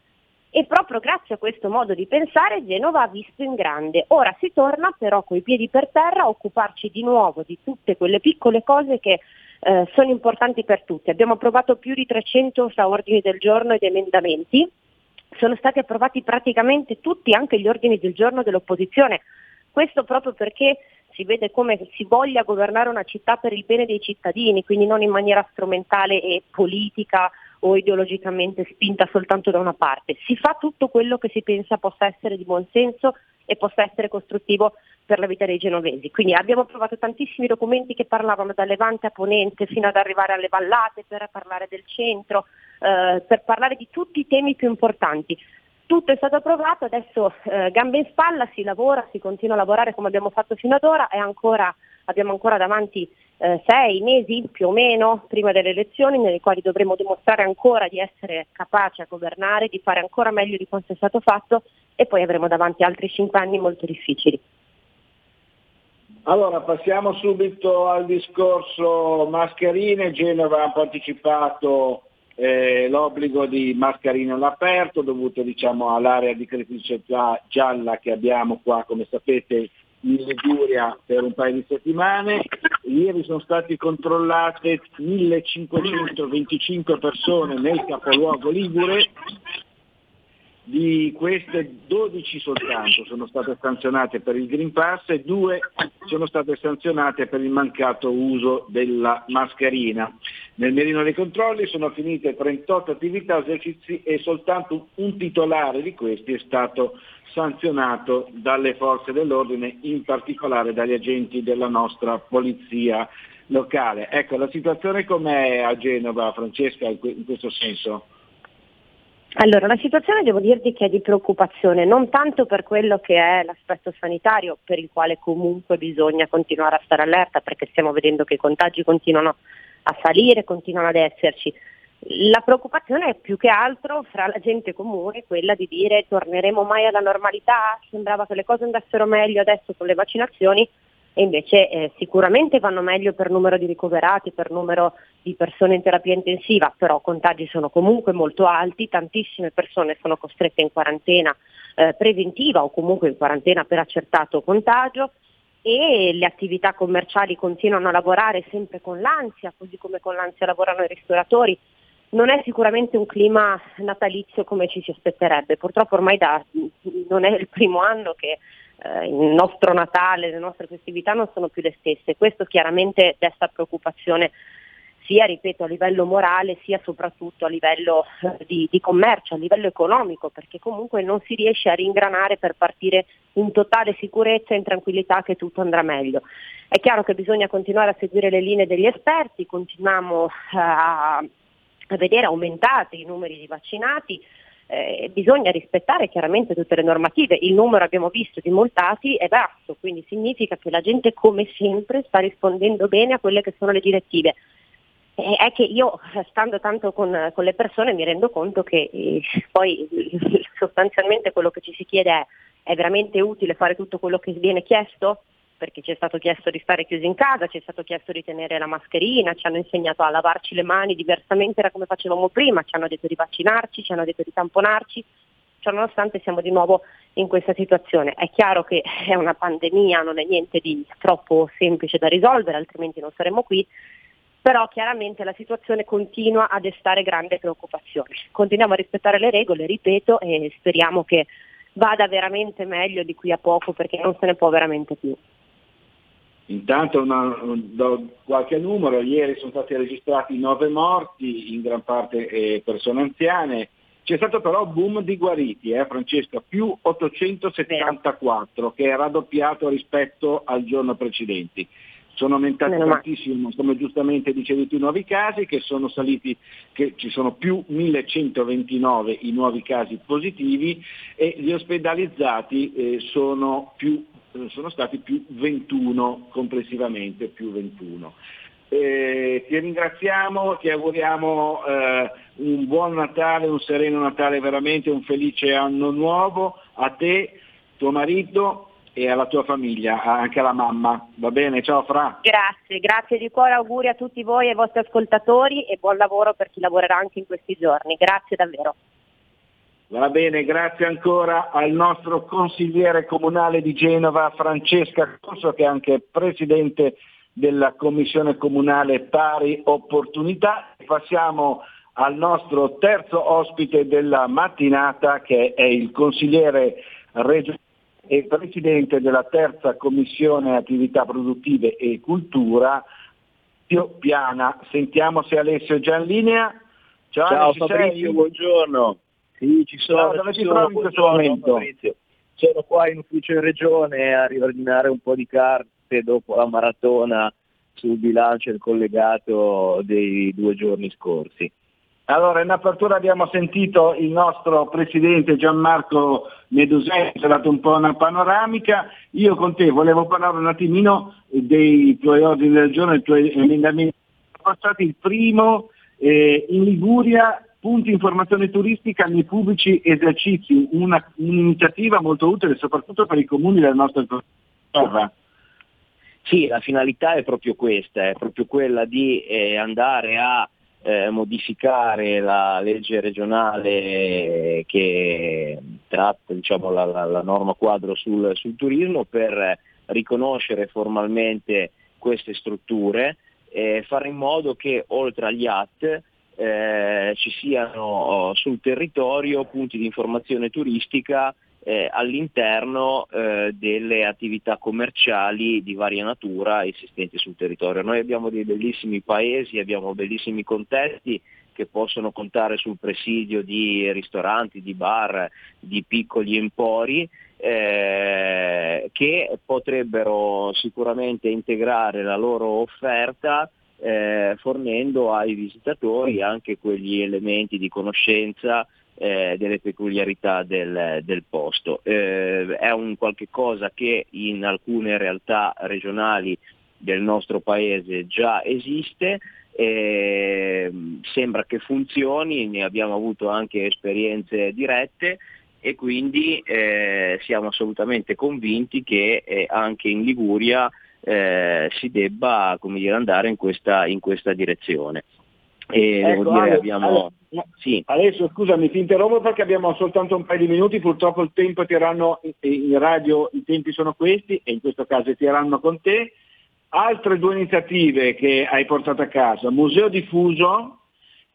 e proprio grazie a questo modo di pensare Genova ha visto in grande. Ora si torna però coi piedi per terra a occuparci di nuovo di tutte quelle piccole cose che eh, sono importanti per tutti. Abbiamo approvato più di 300 ordini del giorno ed emendamenti, sono stati approvati praticamente tutti, anche gli ordini del giorno dell'opposizione. Questo proprio perché si vede come si voglia governare una città per il bene dei cittadini, quindi non in maniera strumentale e politica o ideologicamente spinta soltanto da una parte. Si fa tutto quello che si pensa possa essere di buon senso e possa essere costruttivo per la vita dei genovesi. Quindi abbiamo approvato tantissimi documenti che parlavano da Levante a Ponente fino ad arrivare alle vallate per parlare del centro, eh, per parlare di tutti i temi più importanti. Tutto è stato approvato, adesso eh, gambe in spalla, si lavora, si continua a lavorare come abbiamo fatto fino ad ora e ancora, abbiamo ancora davanti eh, sei mesi più o meno prima delle elezioni nei quali dovremo dimostrare ancora di essere capaci a governare, di fare ancora meglio di quanto è stato fatto e poi avremo davanti altri cinque anni molto difficili.
Allora passiamo subito al discorso mascherine. Genova ha partecipato eh, l'obbligo di mascherine all'aperto dovuto diciamo, all'area di criticità gialla che abbiamo qua, come sapete, in Liguria per un paio di settimane. Ieri sono state controllate 1525 persone nel capoluogo Ligure, di queste 12 soltanto sono state sanzionate per il Green Pass e due sono state sanzionate per il mancato uso della mascherina. Nel merino dei controlli sono finite 38 attività esercizi e soltanto un titolare di questi è stato sanzionato dalle forze dell'ordine, in particolare dagli agenti della nostra polizia locale. Ecco, la situazione com'è a Genova, Francesca, in questo senso?
Allora, la situazione devo dirti che è di preoccupazione, non tanto per quello che è l'aspetto sanitario, per il quale comunque bisogna continuare a stare allerta, perché stiamo vedendo che i contagi continuano a salire, continuano ad esserci. La preoccupazione è più che altro fra la gente comune quella di dire torneremo mai alla normalità, sembrava che le cose andassero meglio adesso con le vaccinazioni, e invece eh, sicuramente vanno meglio per numero di ricoverati, per numero di persone in terapia intensiva, però i contagi sono comunque molto alti, tantissime persone sono costrette in quarantena eh, preventiva o comunque in quarantena per accertato contagio e le attività commerciali continuano a lavorare sempre con l'ansia, così come con l'ansia lavorano i ristoratori. Non è sicuramente un clima natalizio come ci si aspetterebbe, purtroppo ormai da, non è il primo anno che eh, il nostro Natale, le nostre festività non sono più le stesse. Questo chiaramente desta preoccupazione sia, ripeto, a livello morale, sia soprattutto a livello eh, di, di, commercio, a livello economico, perché comunque non si riesce a ringranare per partire in totale sicurezza e in tranquillità che tutto andrà meglio. È chiaro che bisogna continuare a seguire le linee degli esperti, continuiamo eh, a, a vedere aumentati i numeri di vaccinati, eh, bisogna rispettare chiaramente tutte le normative. Il numero abbiamo visto di multati è basso, quindi significa che la gente come sempre sta rispondendo bene a quelle che sono le direttive. È che io stando tanto con, con, le persone mi rendo conto che eh, poi sostanzialmente quello che ci si chiede è è veramente utile fare tutto quello che viene chiesto? perché ci è stato chiesto di stare chiusi in casa, ci è stato chiesto di tenere la mascherina, ci hanno insegnato a lavarci le mani diversamente da come facevamo prima, ci hanno detto di vaccinarci, ci hanno detto di tamponarci, cioè nonostante siamo di nuovo in questa situazione. È chiaro che è una pandemia, non è niente di troppo semplice da risolvere, altrimenti non saremmo qui, però chiaramente la situazione continua a destare grande preoccupazione. Continuiamo a rispettare le regole, ripeto, e speriamo che vada veramente meglio di qui a poco perché non se ne può veramente più.
Intanto una, do qualche numero, ieri sono stati registrati nove morti, in gran parte eh, persone anziane, c'è stato però boom di guariti, eh, Francesca, più 874, che è raddoppiato rispetto al giorno precedente. Sono aumentati tantissimo, come giustamente dicevi tu, i nuovi casi, che sono saliti, che ci sono più 1129 i nuovi casi positivi e gli ospedalizzati eh, sono, più, eh, sono stati più 21 complessivamente, più 21. Eh, ti ringraziamo, ti auguriamo eh, un buon Natale, un sereno Natale veramente, un felice anno nuovo a te, tuo marito e alla tua famiglia, anche alla mamma. Va bene? Ciao Fra.
Grazie, grazie di cuore, auguri a tutti voi e ai vostri ascoltatori e buon lavoro per chi lavorerà anche in questi giorni. Grazie davvero.
Va bene, grazie ancora al nostro consigliere comunale di Genova, Francesca Corso, che è anche presidente della Commissione Comunale Pari Opportunità. Passiamo al nostro terzo ospite della mattinata che è il consigliere regionale e presidente della terza Commissione Attività Produttive e Cultura, Pio Piana. Sentiamo se Alessio è già in linea.
Ciao, Ciao Fabrizio, sei? buongiorno. Sì, ci sono. Ciao,
dove ci trovi in questo momento? Fabrizio.
Sono qua in ufficio in regione a riordinare un po' di carte dopo la maratona sul bilancio e il collegato dei due giorni scorsi.
Allora, in apertura abbiamo sentito il nostro presidente Gianmarco Medusè, ci ha dato un po' una panoramica. Io con te volevo parlare un attimino dei tuoi ordini del giorno, dei tuoi emendamenti. Stati il primo eh, in Liguria, punti informazione turistica nei pubblici esercizi, una, un'iniziativa molto utile soprattutto per i comuni della nostra terra.
Sì, la finalità è proprio questa, è proprio quella di eh, andare a eh, modificare la legge regionale che tratta diciamo, la, la, la, norma quadro sul, sul, turismo per riconoscere formalmente queste strutture e fare in modo che oltre agli AT eh, ci siano sul territorio punti di informazione turistica eh, all'interno eh, delle attività commerciali di varia natura esistenti sul territorio. Noi abbiamo dei bellissimi paesi, abbiamo bellissimi contesti che possono contare sul presidio di ristoranti, di bar, di piccoli empori eh, che potrebbero sicuramente integrare la loro offerta eh, fornendo ai visitatori anche quegli elementi di conoscenza eh, delle peculiarità del, del posto. Eh, è un qualche cosa che in alcune realtà regionali del nostro paese già esiste, eh, sembra che funzioni, ne abbiamo avuto anche esperienze dirette e quindi eh, siamo assolutamente convinti che eh, anche in Liguria eh, si debba dire, andare in questa, in questa direzione.
E ecco, devo dire, Ale, abbiamo... Ale, sì. Adesso scusami, ti interrompo perché abbiamo soltanto un paio di minuti, purtroppo il tempo tiranno in radio, i tempi sono questi e in questo caso tiranno con te. Altre due iniziative che hai portato a casa, Museo Diffuso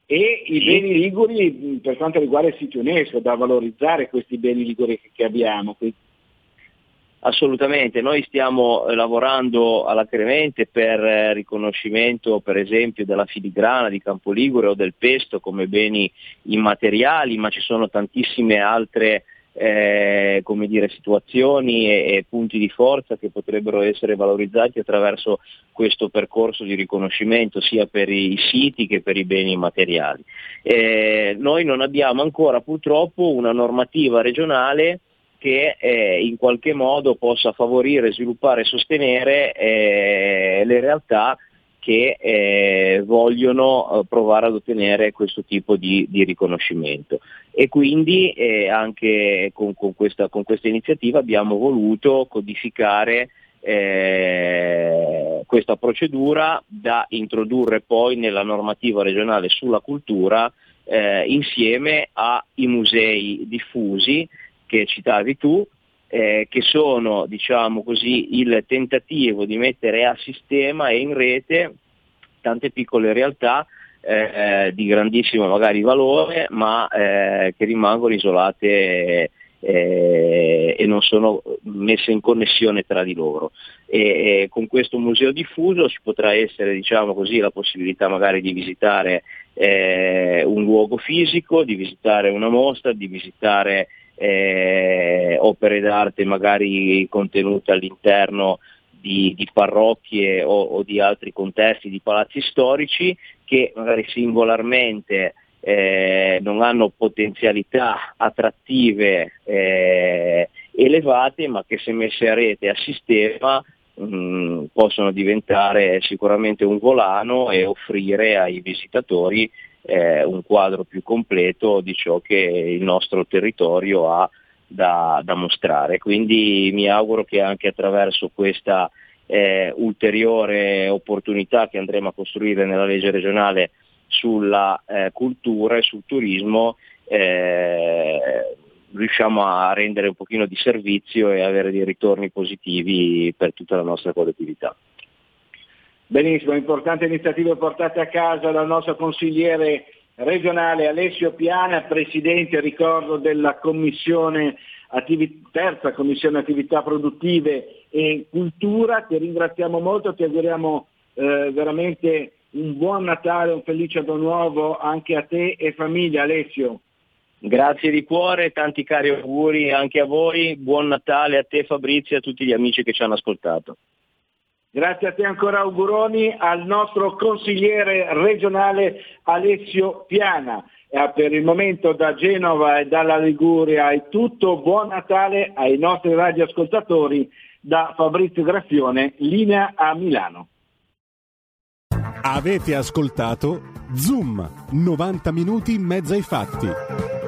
e i sì. beni liguri per quanto riguarda il sito UNESCO, da valorizzare questi beni liguri che abbiamo.
Assolutamente, noi stiamo eh, lavorando alacremente per eh, riconoscimento per esempio della filigrana di Campoligure o del pesto come beni immateriali, ma ci sono tantissime altre eh, dire, situazioni e, e, punti di forza che potrebbero essere valorizzati attraverso questo percorso di riconoscimento sia per i siti che per i beni immateriali. Eh, noi non abbiamo ancora purtroppo una normativa regionale che eh, in qualche modo possa favorire, sviluppare e sostenere eh, le realtà che eh, vogliono eh, provare ad ottenere questo tipo di, di riconoscimento. E quindi eh, anche con, con, questa, con, questa, iniziativa abbiamo voluto codificare eh, questa procedura da introdurre poi nella normativa regionale sulla cultura insieme ai musei diffusi che citavi tu, eh, che sono diciamo così, il tentativo di mettere a sistema e in rete tante piccole realtà eh, di grandissimo magari valore, ma eh, che rimangono isolate eh, e non sono messe in connessione tra di loro. E, e con questo museo diffuso ci potrà essere diciamo così, la possibilità magari di visitare eh, un luogo fisico, di visitare una mostra, di visitare eh, opere d'arte magari contenute all'interno di, di parrocchie o, o, di altri contesti, di palazzi storici che magari singolarmente eh, non hanno potenzialità attrattive eh, elevate, ma che se messe a rete a sistema mm, possono diventare sicuramente un volano e offrire ai visitatori eh, un quadro più completo di ciò che il nostro territorio ha da, da mostrare. Quindi mi auguro che anche attraverso questa eh, ulteriore opportunità che andremo a costruire nella legge regionale sulla eh, cultura e sul turismo eh, riusciamo a rendere un pochino di servizio e avere dei ritorni positivi per tutta la nostra collettività.
Benissimo, importanti iniziative portate a casa dal nostro consigliere regionale Alessio Piana, presidente, ricordo, della commissione attivi- terza commissione attività produttive e cultura. Ti ringraziamo molto, ti auguriamo eh, veramente un buon Natale, un felice anno nuovo anche a te e famiglia Alessio.
Grazie di cuore, tanti cari auguri anche a voi, buon Natale a te Fabrizio e a tutti gli amici che ci hanno ascoltato.
Grazie a te ancora auguroni al nostro consigliere regionale Alessio Piana. Per il momento da Genova e dalla Liguria è tutto, buon Natale ai nostri radioascoltatori da Fabrizio Graffione, linea a Milano.
Avete ascoltato Zoom, 90 minuti in mezzo ai fatti.